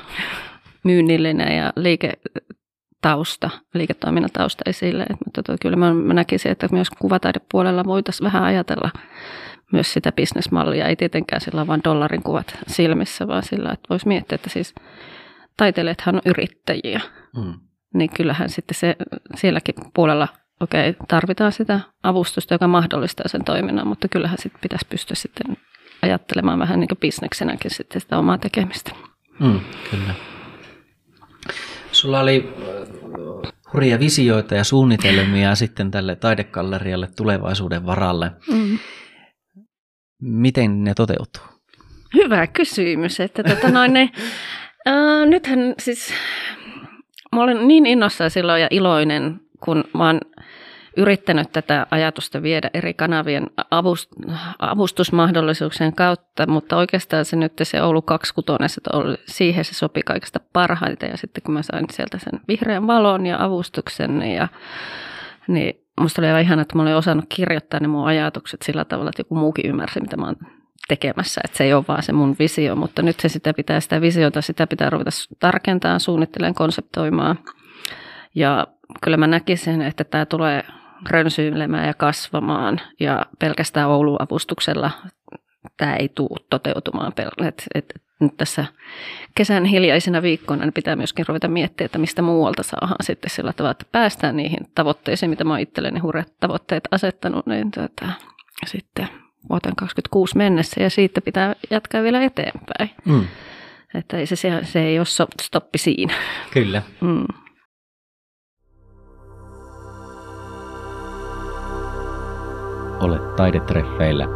myynnillinen ja liiketausta, liiketoiminnan tausta esille. Et, mutta to, kyllä mä, mä näkisin, että myös kuvataidepuolella voitaisiin vähän ajatella myös sitä bisnesmallia. Ei tietenkään sillä vain dollarin kuvat silmissä, vaan sillä, että voisi miettiä, että siis taiteilijathan on yrittäjiä. Mm. Niin kyllähän sitten se sielläkin puolella, okei, okay, tarvitaan sitä avustusta, joka mahdollistaa sen toiminnan, mutta kyllähän sitten pitäisi pystyä sitten ajattelemaan vähän niin kuin bisneksenäkin sitten sitä omaa tekemistä. Mm, kyllä. Sulla oli äh, hurja visioita ja suunnitelmia sitten tälle taidekallerialle tulevaisuuden varalle. Mm. Miten ne toteutuu? Hyvä kysymys. Että tota noin, ne, ää, nythän siis, mä olen niin innossa silloin ja iloinen, kun mä oon yrittänyt tätä ajatusta viedä eri kanavien avustusmahdollisuuksien kautta, mutta oikeastaan se nyt se Oulu 26, siihen se sopi kaikista parhaiten. Ja sitten kun mä sain sieltä sen vihreän valon ja avustuksen, ja, niin musta oli aivan ihana, että mä olin osannut kirjoittaa ne mun ajatukset sillä tavalla, että joku muukin ymmärsi, mitä mä oon tekemässä. Että se ei ole vaan se mun visio, mutta nyt se sitä pitää, sitä visiota, sitä pitää ruveta tarkentamaan, suunnittelemaan, konseptoimaan. Ja kyllä mä näkisin, että tämä tulee rönsyilemään ja kasvamaan ja pelkästään Oulu-avustuksella tämä ei tule toteutumaan. Et, et, nyt tässä kesän hiljaisina viikkoina niin pitää myöskin ruveta miettiä, että mistä muualta saadaan sitten sillä tavalla, että päästään niihin tavoitteisiin, mitä mä oon itselleni hurjat tavoitteet asettanut, niin tuota, sitten vuoteen 2026 mennessä ja siitä pitää jatkaa vielä eteenpäin. Mm. Että ei se, se, se ei ole stoppi siinä. Kyllä. Mm. Ole taidetreffeillä,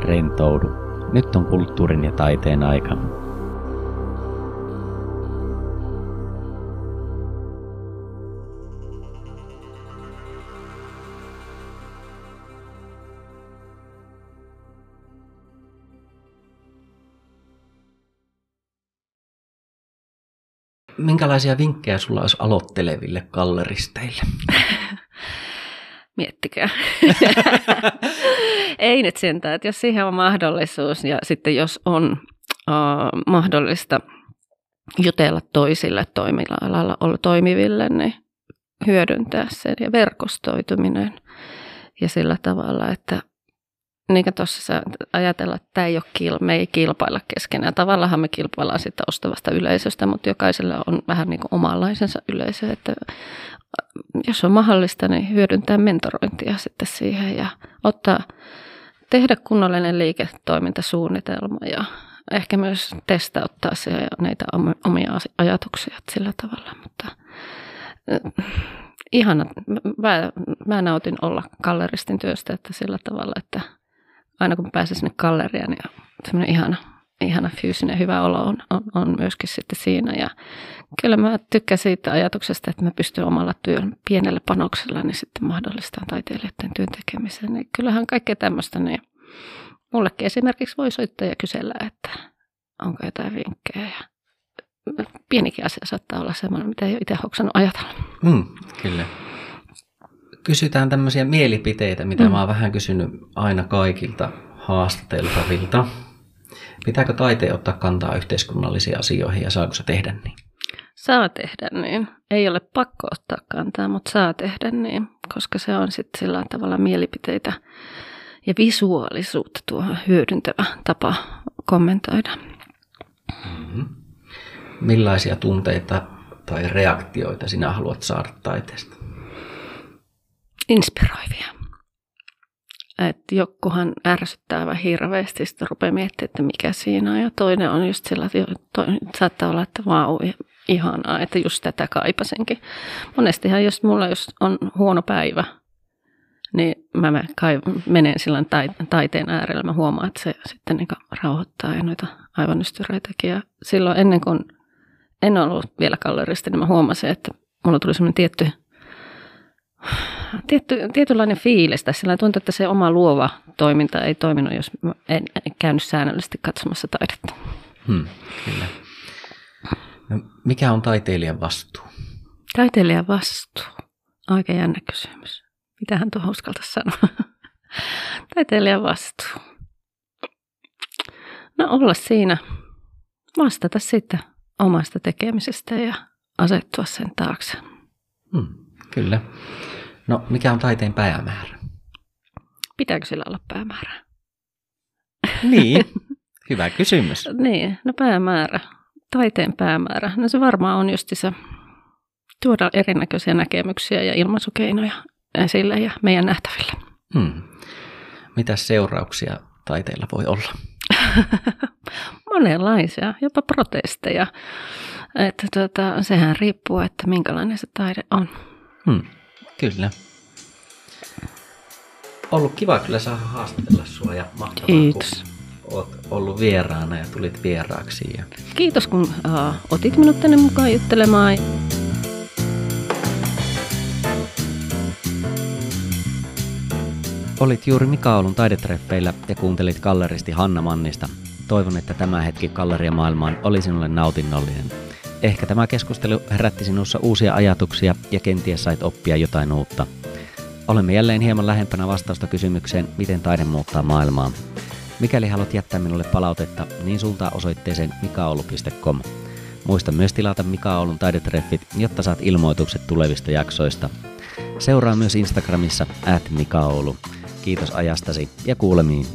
rentoudu. Nyt on kulttuurin ja taiteen aika. Minkälaisia vinkkejä sulla olisi aloitteleville galleristeille? Miettikää. Ei nyt sentään, että jos siihen on mahdollisuus ja sitten jos on uh, mahdollista jutella toisille toimialalla olla toimiville, niin hyödyntää sen ja verkostoituminen ja sillä tavalla, että niin kuin tuossa ajatella, että tämä ei ole me ei kilpailla keskenään. Tavallaan me kilpaillaan sitä ostavasta yleisöstä, mutta jokaisella on vähän niin kuin omanlaisensa yleisö. Että jos on mahdollista, niin hyödyntää mentorointia sitten siihen ja ottaa, tehdä kunnollinen liiketoimintasuunnitelma ja ehkä myös testauttaa ja näitä omia ajatuksia sillä tavalla. Mutta ihana, mä, mä nautin olla galleristin työstä, että sillä tavalla, että aina kun pääsee sinne galleriaan, niin semmoinen ihana, ihana fyysinen hyvä olo on, on, on myöskin sitten siinä. Ja kyllä mä tykkään siitä ajatuksesta, että mä pystyn omalla työn pienellä panoksella niin sitten mahdollistaa taiteilijoiden työn tekemisen. Niin kyllähän kaikkea tämmöistä, niin mullekin esimerkiksi voi soittaa ja kysellä, että onko jotain vinkkejä. Ja pienikin asia saattaa olla semmoinen, mitä ei ole itse hoksannut ajatella. Mm, kyllä kysytään tämmöisiä mielipiteitä, mitä mm. mä oon vähän kysynyt aina kaikilta haastateltavilta. Pitääkö taiteen ottaa kantaa yhteiskunnallisiin asioihin ja saako se tehdä niin? Saa tehdä niin. Ei ole pakko ottaa kantaa, mutta saa tehdä niin, koska se on sitten sillä tavalla mielipiteitä ja visuaalisuutta tuo hyödyntävä tapa kommentoida. Mm-hmm. Millaisia tunteita tai reaktioita sinä haluat saada taiteesta? Inspiroivia. Että jokuhan ärsyttää vähän hirveästi, sitten rupeaa miettimään, että mikä siinä on. Ja toinen on just sillä, että toinen, saattaa olla, että vau, ihanaa, että just tätä kaipasenkin. Monestihan jos mulla jos on huono päivä, niin mä kai menen silloin taiteen äärellä. Mä huomaan, että se sitten niin rauhoittaa ja noita aivonystyreitäkin. Ja silloin ennen kuin en ollut vielä galleristi, niin mä huomasin, että mulla tuli semmoinen tietty, tietty, tietynlainen fiilis tässä. Sillä tuntuu, että se oma luova toiminta ei toiminut, jos en, käynyt säännöllisesti katsomassa taidetta. Hmm, kyllä. No, mikä on taiteilijan vastuu? Taiteilijan vastuu. Aika jännä kysymys. Mitähän tuohon uskalta sanoa? Taiteilijan vastuu. No olla siinä. Vastata sitten omasta tekemisestä ja asettua sen taakse. Hmm, kyllä. No mikä on taiteen päämäärä? Pitääkö sillä olla päämäärä? Niin, hyvä kysymys. niin, no päämäärä, taiteen päämäärä. No se varmaan on just se tuoda erinäköisiä näkemyksiä ja ilmaisukeinoja esille ja meidän nähtäville. Hmm. Mitä seurauksia taiteella voi olla? Monenlaisia, jopa protesteja. Että tuota, sehän riippuu, että minkälainen se taide on. Hmm, kyllä. Ollut kiva kyllä saada haastatella sinua ja mahtavaa, Kiitos. kun olet ollut vieraana ja tulit vieraaksi. Ja... Kiitos, kun uh, otit minut tänne mukaan juttelemaan. Olit juuri Mika Oulun taidetreffeillä ja kuuntelit galleristi Hanna Mannista. Toivon, että tämä hetki maailmaan oli sinulle nautinnollinen. Ehkä tämä keskustelu herätti sinussa uusia ajatuksia ja kenties sait oppia jotain uutta. Olemme jälleen hieman lähempänä vastausta kysymykseen, miten taide muuttaa maailmaa. Mikäli haluat jättää minulle palautetta, niin suuntaa osoitteeseen mikaoulu.com. Muista myös tilata Mika Oulun taidetreffit, jotta saat ilmoitukset tulevista jaksoista. Seuraa myös Instagramissa at. Kiitos ajastasi ja kuulemiin.